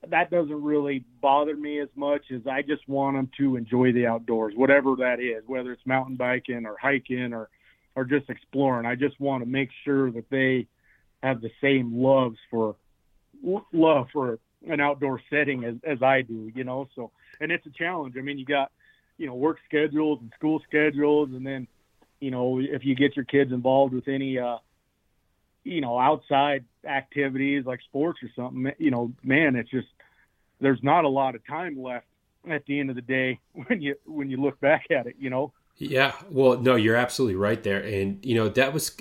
that doesn't really bother me as much as I just want them to enjoy the outdoors, whatever that is, whether it's mountain biking or hiking or or just exploring. I just want to make sure that they have the same loves for love for an outdoor setting as, as I do, you know. So, and it's a challenge. I mean, you got, you know, work schedules and school schedules, and then, you know, if you get your kids involved with any, uh, you know, outside activities like sports or something, you know, man, it's just there's not a lot of time left at the end of the day *laughs* when you when you look back at it, you know. Yeah, well, no, you're absolutely right there, and you know that was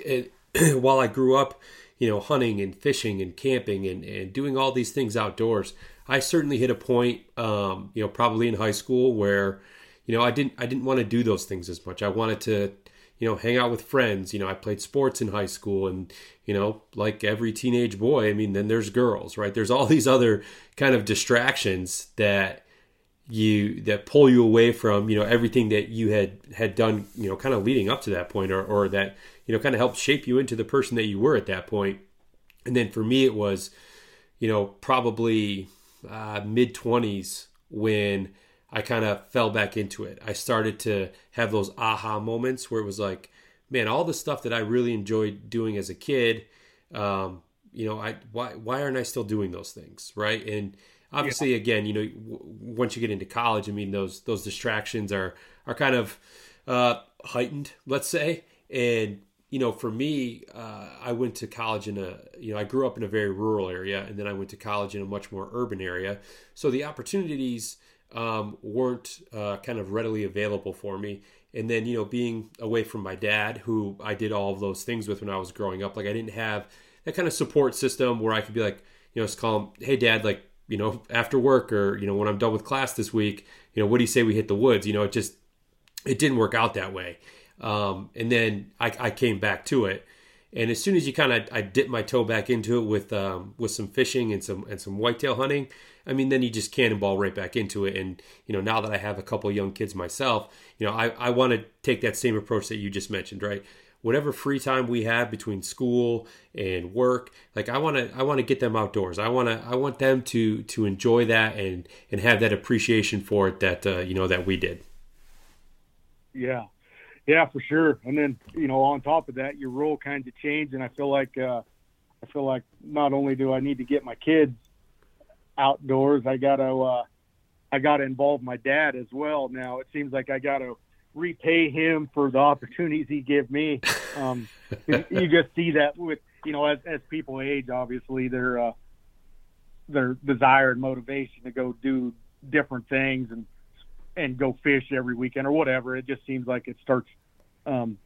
*clears throat* while I grew up you know, hunting and fishing and camping and, and doing all these things outdoors. I certainly hit a point, um, you know, probably in high school where, you know, I didn't I didn't want to do those things as much. I wanted to, you know, hang out with friends. You know, I played sports in high school, and you know, like every teenage boy, I mean, then there's girls, right? There's all these other kind of distractions that you that pull you away from you know everything that you had had done you know kind of leading up to that point or or that you know, kind of helped shape you into the person that you were at that. And then for me, it was, you know, probably uh, mid 20s when I kind of fell back into it. I started to have those aha moments where it was like, man, all the stuff that I really enjoyed doing as a kid, um, you know, I why why aren't I still doing those things, right? And obviously, yeah. again, you know, w- once you get into college, I mean, those those distractions are are kind of uh, heightened, let's say, and you know, for me, uh, I went to college in a, you know, I grew up in a very rural area, and then I went to college in a much more urban area. So the opportunities um, weren't uh, kind of readily available for me. And then, you know, being away from my dad, who I did all of those things with when I was growing up, like I didn't have that kind of support system where I could be like, you know, just call him, hey, dad, like, you know, after work or, you know, when I'm done with class this week, you know, what do you say we hit the woods? You know, it just, it didn't work out that way. Um, and then I, I, came back to it. And as soon as you kind of I dipped my toe back into it with um, with some fishing and some and some whitetail hunting, I mean then you just cannonball right back into it. And you know now that I have a couple young kids myself, you know I, I want to take that same approach that you just mentioned, right? Whatever free time we have between school and work, like I want to I want to get them outdoors. I want to I want them to to enjoy that and and have that appreciation for it that uh, you know that we did. Yeah, yeah, for sure. And then you know, on top of that, your role kind of changed, and I feel like uh, I feel like not only do I need to get my kids outdoors, I got to uh, I got to involve my dad as well. Now it seems like I got to repay him for the opportunities he gave me. *laughs* Um, you just see that with you know as as people age, obviously their uh, their desire and motivation to go do different things and and go fish every weekend or whatever. It just seems like it starts um,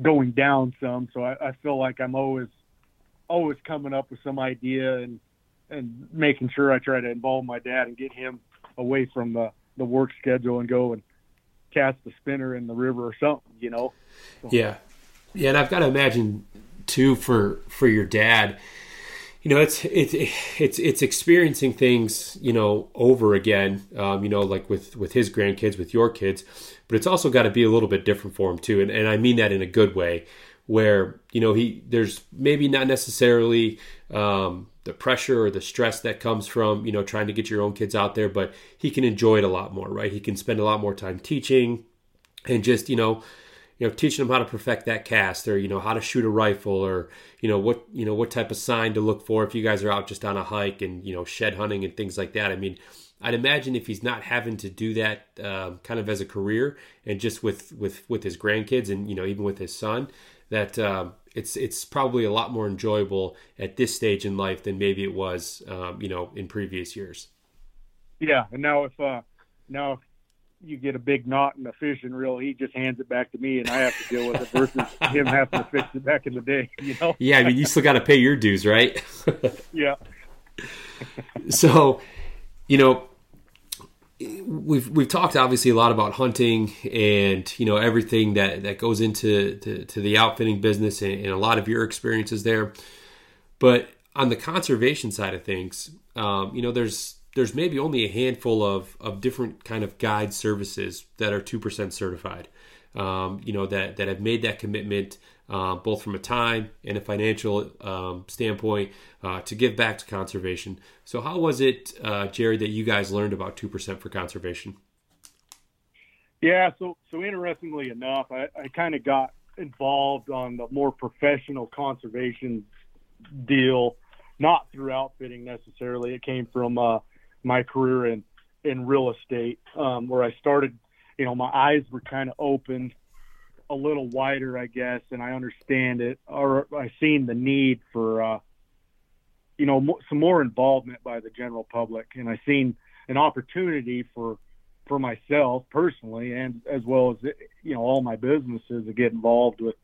going down some. So I, I feel like I'm always always coming up with some idea and and making sure I try to involve my dad and get him away from the the work schedule and go and cast the spinner in the river or something, you know. So. Yeah, yeah, and I've got to imagine too for for your dad you know it's it's it's it's experiencing things you know over again um, you know like with with his grandkids with your kids but it's also got to be a little bit different for him too and, and i mean that in a good way where you know he there's maybe not necessarily um, the pressure or the stress that comes from you know trying to get your own kids out there but he can enjoy it a lot more right? He can spend a lot more time teaching and just you know you know teaching them how to perfect that cast or you know how to shoot a rifle or you know what you know what type of sign to look for if you guys are out just on a hike and you know shed hunting and things like that. I mean i'd imagine if he's not having to do that um, kind of as a career and just with with with his grandkids and you know even with his son that um, it's it's probably a lot more enjoyable at this stage in life than maybe it was um, you know in previous years yeah and now if uh now if you get a big knot in the fishing reel, he just hands it back to me, and I have to deal with it versus *laughs* him having to fix it back in the day. *laughs* You know? Yeah, I mean, you still got to pay your dues, right? *laughs* yeah. so, you know, we've we've talked obviously a lot about hunting and you know everything that that goes into to, to the outfitting business and, and, a lot of your experiences there. But on the conservation side of things, um, you know, there's there's maybe only a handful of of different kind of guide services that are two percent certified. Um, you know that that have made that commitment uh, both from a time and a financial um, standpoint, uh, to give back to conservation. So, how was it, uh, Jerry, that you guys learned about two percent for conservation? Yeah, so so interestingly enough, I, I kind of got involved on the more professional conservation deal, not through outfitting necessarily. It came from uh, my career in in real estate, um, where I started. You know, my eyes were kind of opened a little wider, I guess, and I understand it, or I've seen the need for, uh, you know, some more involvement by the general public, and I've seen an opportunity for for myself personally, and as well as you know all my businesses to get involved with,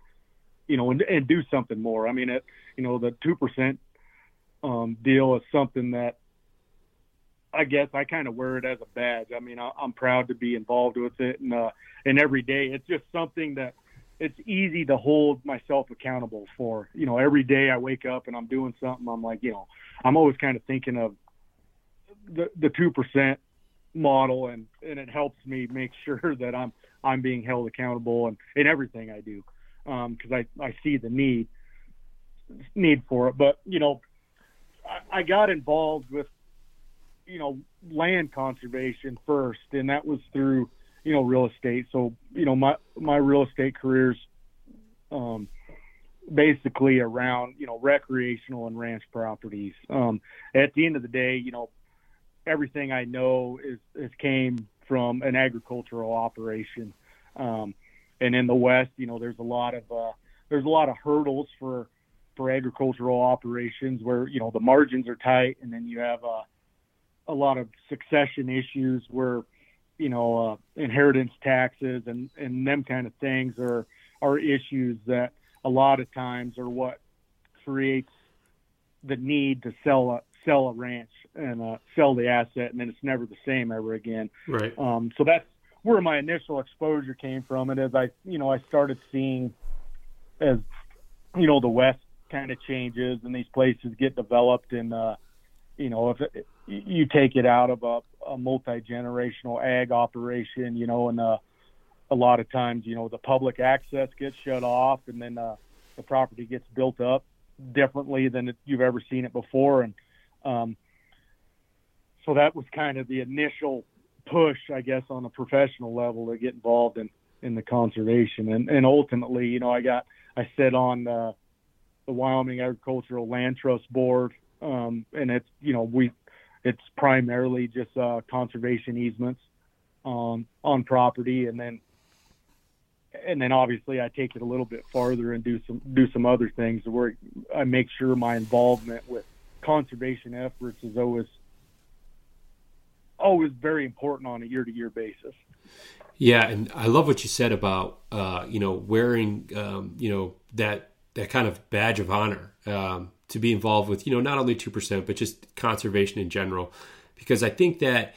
you know, and, and do something more. I mean, it, you know, the two percent um, deal is something that I guess I kind of wear it as a badge. I mean, I, am proud to be involved with it, and uh, and every day it's just something that it's easy to hold myself accountable for. You know, every day I wake up and I'm doing something. I'm like, you know, I'm always kind of thinking of the the two percent model, and and it helps me make *laughs* sure that I'm I'm being held accountable and in everything I do, because um, I I see the need need for it. But you know, I, I got involved with you know land conservation first, and that was through you know real estate. So you know my my real estate careers um, basically around you know recreational and ranch properties. Um, at the end of the day, you know everything I know is is came from an agricultural operation. Um, and in the West, you know, there's a lot of uh, there's a lot of hurdles for for agricultural operations where you know the margins are tight, and then you have uh, a lot of succession issues where you know uh, inheritance taxes and and them kind of things are are issues that a lot of times are what creates the need to sell a sell a ranch and uh, sell the asset, and then it's never the same ever again. Right. Um, so that's where my initial exposure came from, and as I you know I started seeing as you know the West kind of changes and these places get developed and uh, you know if it, you take it out of a, a multi-generational ag operation, you know, and uh, a lot of times, you know, the public access gets shut off, and then uh, the property gets built up differently than you've ever seen it before, and um, so that was kind of the initial push, I guess, on a professional level to get involved in in the conservation, and and ultimately, you know, I got I sit on uh, the Wyoming Agricultural Land Trust Board, um, and it's you know we it's primarily just uh, conservation easements on on property, and then and then obviously I take it a little bit farther and do some do some other things where I make sure my involvement with conservation efforts is always always very important on a year to year basis. Yeah, and I love what you said about uh, you know wearing um, you know that that kind of badge of honor. Um, to be involved with, you know, not only 2%, but just conservation in general. Because I think that,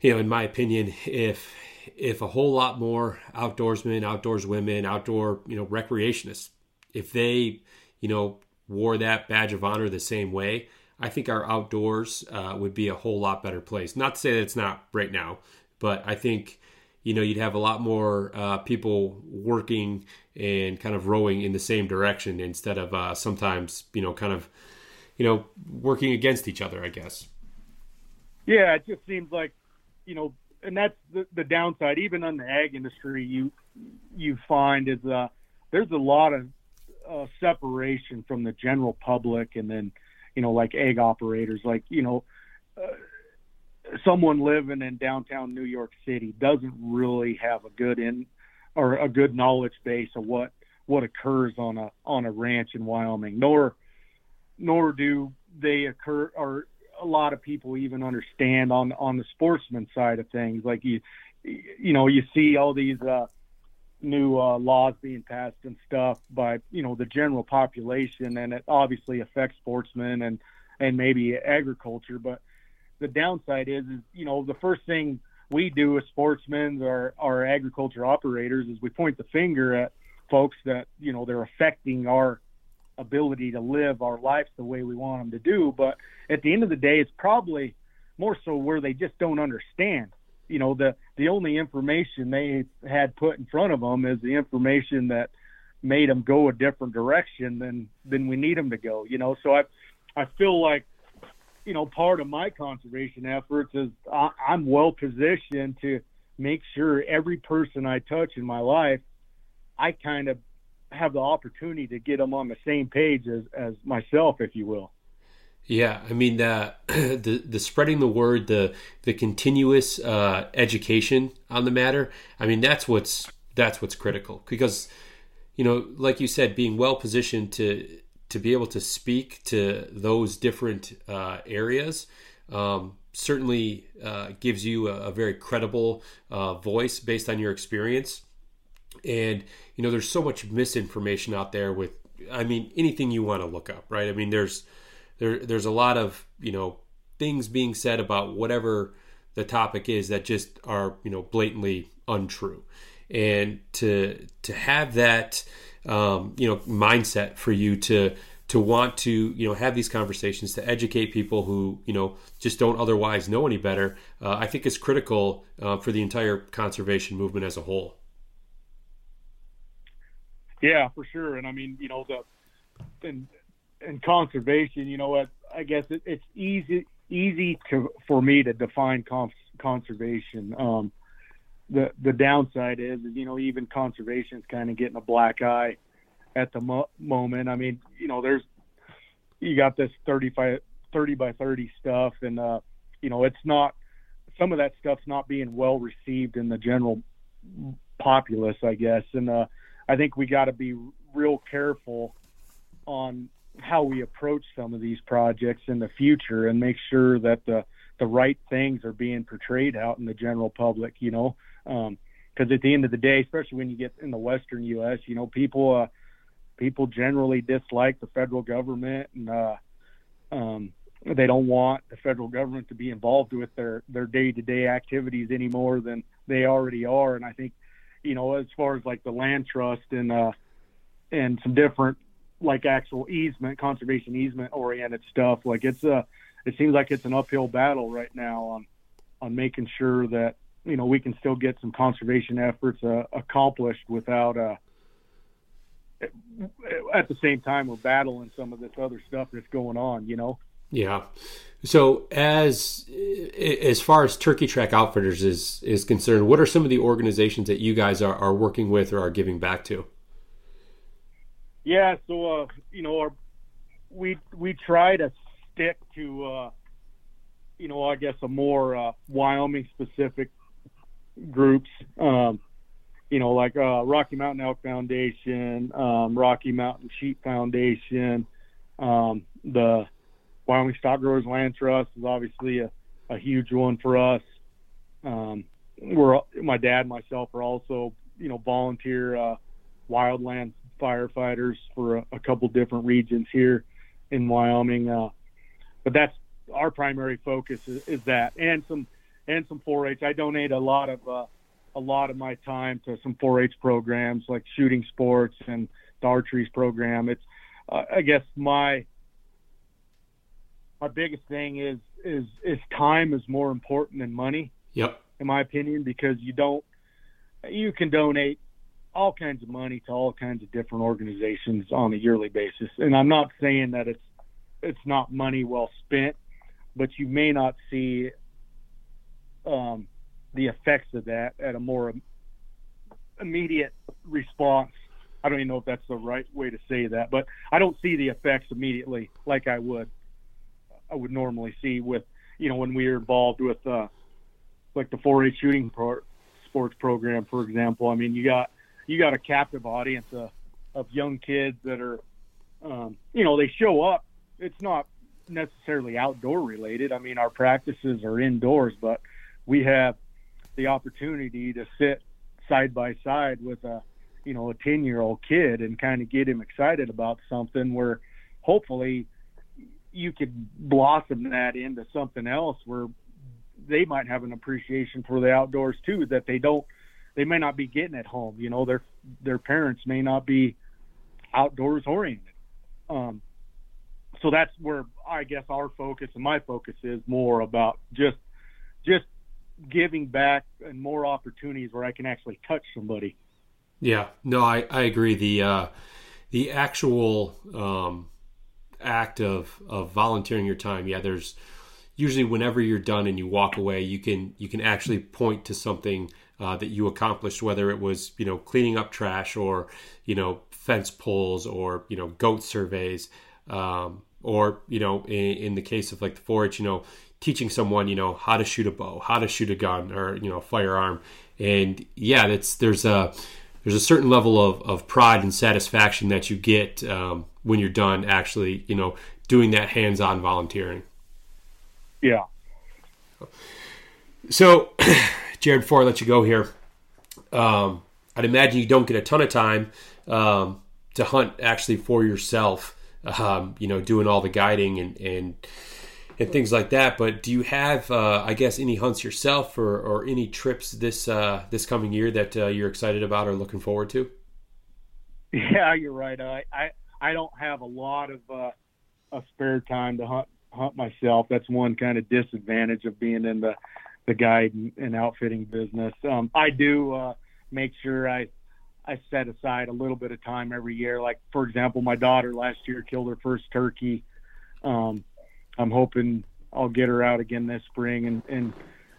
you know, in my opinion, if if a whole lot more outdoorsmen, outdoors women, outdoor, you know, recreationists, if they, you know, wore that badge of honor the same way, I think our outdoors uh, would be a whole lot better place. Not to say that it's not right now, but I think you know you'd have a lot more uh, people working and kind of rowing in the same direction instead of uh, sometimes you know kind of you know working against each other i guess. Yeah it just seems like you know and that's the, the downside. Even on the ag industry you you find is uh there's a lot of uh, separation from the general public and then you know like egg operators like you know uh, someone living in downtown New York City doesn't really have a good in or a good knowledge base of what what occurs on a on a ranch in Wyoming, nor nor do they occur or a lot of people even understand on on the sportsman side of things. Like you you know you see all these uh, new uh, laws being passed and stuff by you know the general population, and it obviously affects sportsmen and and maybe agriculture, but the downside is, is you know, the first thing we do as sportsmen or our agriculture operators is we point the finger at folks that you know they're affecting our ability to live our lives the way we want them to do. But at the end of the day, it's probably more so where they just don't understand. You know, the the only information they had put in front of them is the information that made them go a different direction than than we need them to go. You know, so I I feel like you know part of my conservation efforts is I, I'm well positioned to make sure every person I touch in my life, I kind of have the opportunity to get them on the same page as, as myself, if you will. Yeah, I mean the *clears throat* the, the spreading the word, the the continuous uh, education on the matter. I mean that's what's that's what's critical because you know, like you said, being well positioned to to be able to speak to those different uh, areas um, certainly uh, gives you a, a very credible uh, voice based on your experience. And you know, there's so much misinformation out there with, I mean, anything you want to look up, right? I mean, there's there there's a lot of you know things being said about whatever the topic is that just are you know blatantly untrue and to to have that um, you know mindset for you to to want to you know have these conversations to educate people who you know just don't otherwise know any better uh, i think is critical uh, for the entire conservation movement as a whole. Yeah for sure. And i mean you know the and and conservation you know what i guess it, it's easy easy to for me to define conservation. Um, the the downside is, is you know even conservation is kind of getting a black eye at the mo- moment. I mean, you know, there's you got this 35 30 by 30 stuff and uh you know, it's not some of that stuff's not being well received in the general populace, I guess. And uh I think we got to be real careful on how we approach some of these projects in the future and make sure that the the right things are being portrayed out in the general public, you know. Um, because at the end of the day, especially when you get in the Western U.S., you know, people uh, people generally dislike the federal government, and uh, um, they don't want the federal government to be involved with their their day to day activities any more than they already are. And I think, you know, as far as like the land trust and uh, and some different like actual easement, conservation easement oriented stuff, like it's a, it seems like it's an uphill battle right now on on making sure that you know we can still get some conservation efforts uh, accomplished without uh, at the same time we're battling some of this other stuff that's going on you know? Yeah. So as as far as turkey track outfitters is is concerned what are some of the organizations that you guys are, are working with or are giving back to? Yeah so uh you know our we we try to stick to uh you know i guess a more uh wyoming specific groups, um, you know, like uh, Rocky Mountain Elk Foundation, um, Rocky Mountain Sheep Foundation, um, the Wyoming Stock Growers Land Trust is obviously a, a huge one for us. Um, we're my dad myself are also, you know, volunteer uh, wildland firefighters for a, a couple different regions here in Wyoming. Uh, but that's our primary focus is, is that, and some and some 4-H. I donate a lot of uh, a lot of my time to some 4-H programs like shooting sports and the archery program. It's uh, I guess my my biggest thing is is is time is more important than money. Yep. In my opinion, because you don't you can donate all kinds of money to all kinds of different organizations on a yearly basis. And I'm not saying that it's it's not money well spent, but you may not see um, the effects of that at a more immediate response. I don't even know if that's the right way to say that, but I don't see the effects immediately like I would I would normally see with you know when we are involved with uh, like the 4-H shooting pro- sports program, for example. I mean, you got you got a captive audience of, of young kids that are um, you know they show up. It's not necessarily outdoor related. I mean, our practices are indoors, but we have the opportunity to sit side by side with a you know a 10 year old kid and kind of get him excited about something where hopefully you could blossom that into something else where they might have an appreciation for the outdoors too that they don't they may not be getting at home. You know, their their parents may not be outdoors oriented. Um, so that's where I guess our focus and my focus is more about just just giving back and more opportunities where I can actually touch somebody. Yeah, no, I, I agree. The uh, the actual um, act of of volunteering your time, yeah, there's usually whenever you're done and you walk away, you can you can actually point to something uh, that you accomplished, whether it was you know cleaning up trash or you know fence pulls or you know goat surveys, um, or you know in, in the case of like the forage, you know teaching someone you know how to shoot a bow, how to shoot a gun or you know firearm, and yeah, that's there's a there's a certain level of, of pride and satisfaction that you get um, when you're done actually you know doing that hands-on volunteering. Yeah. So, *clears throat* Jared, before I let you go here, um, I'd imagine you don't get a ton of time um, to hunt actually for yourself. Um, you know, doing all the guiding and and and things like that. But do you have, uh, I guess, any hunts yourself or, or any trips this uh, this coming year that uh, you're excited about or looking forward to? Yeah, you're right. I I, I don't have a lot of uh, a spare time to hunt hunt myself. That's one kind of disadvantage of being in the the guide and, outfitting business. Um, I do uh, make sure I I set aside a little bit of time every year. Like for example, my daughter last year killed her first turkey. Um, I'm hoping I'll get her out again this spring and and,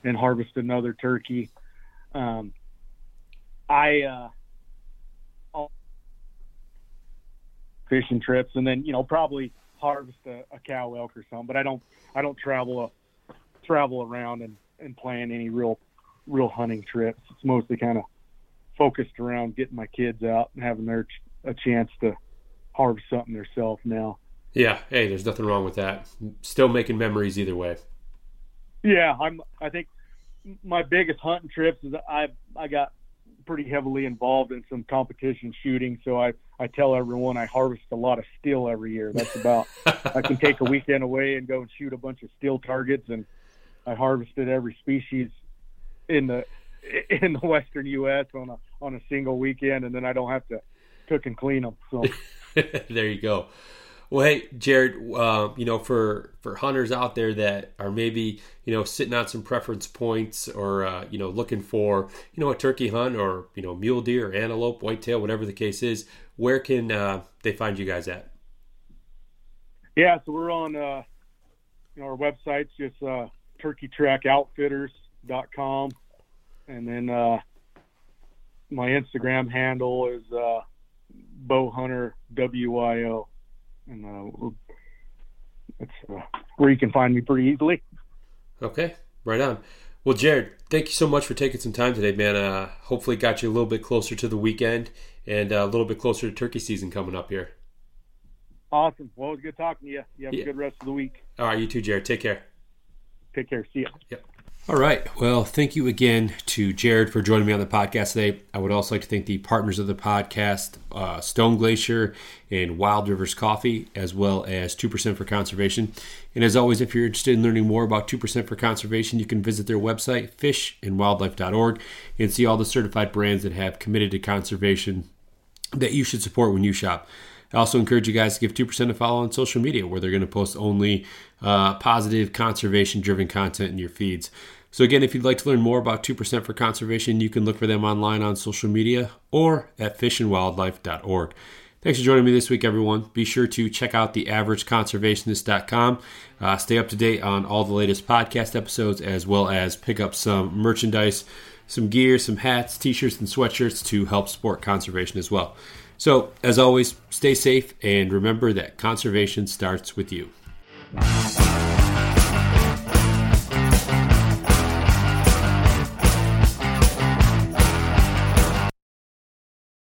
and harvest another turkey. Um, I uh, I'll fishing trips and then you know probably harvest a, a cow elk or something. But I don't I don't travel a, uh, travel around and and plan any real real hunting trips. It's mostly kind of focused around getting my kids out and having their ch- a chance to harvest something themselves now. Yeah, hey, there's nothing wrong with that. Still making memories either way. Yeah, I'm. I think my biggest hunting trips is I I got pretty heavily involved in some competition shooting, so I I tell everyone I harvest a lot of steel every year. That's about I can take a *laughs* weekend away and go and shoot a bunch of steel targets, and I harvested every species in the in the western U.S. on a on a single weekend, and then I don't have to cook and clean them. So *laughs* there you go. Well, hey, Jared, uh, you know, for for hunters out there that are maybe you know sitting on some preference points or uh, you know looking for you know a turkey hunt or you know mule deer or antelope, whitetail, whatever the case is, where can uh, they find you guys at? Yeah, so we're on uh, you know, our website's just uh, turkeytrackoutfitters.com, and then uh, my Instagram handle is uh, wyo and uh, that's uh, where you can find me pretty easily. Okay, right on. Well, Jared, thank you so much for taking some time today, man. Uh, hopefully, got you a little bit closer to the weekend and uh, a little bit closer to turkey season coming up here. Awesome. Well, it was good talking to you. You have yeah. a good rest of the week. All right, you too, Jared. Take care. Take care. See you. Yep. All right. Well, thank you again to Jared for joining me on the podcast today. I would also like to thank the partners of the podcast, uh, Stone Glacier and Wild Rivers Coffee, as well as 2% for Conservation. And as always, if you're interested in learning more about 2% for Conservation, you can visit their website, fishandwildlife.org, and see all the certified brands that have committed to conservation that you should support when you shop. I also encourage you guys to give 2% a follow on social media where they're going to post only uh, positive, conservation driven content in your feeds. So, again, if you'd like to learn more about 2% for conservation, you can look for them online on social media or at fishandwildlife.org. Thanks for joining me this week, everyone. Be sure to check out theaverageconservationist.com. Uh, stay up to date on all the latest podcast episodes, as well as pick up some merchandise, some gear, some hats, t shirts, and sweatshirts to help support conservation as well. So, as always, stay safe and remember that conservation starts with you.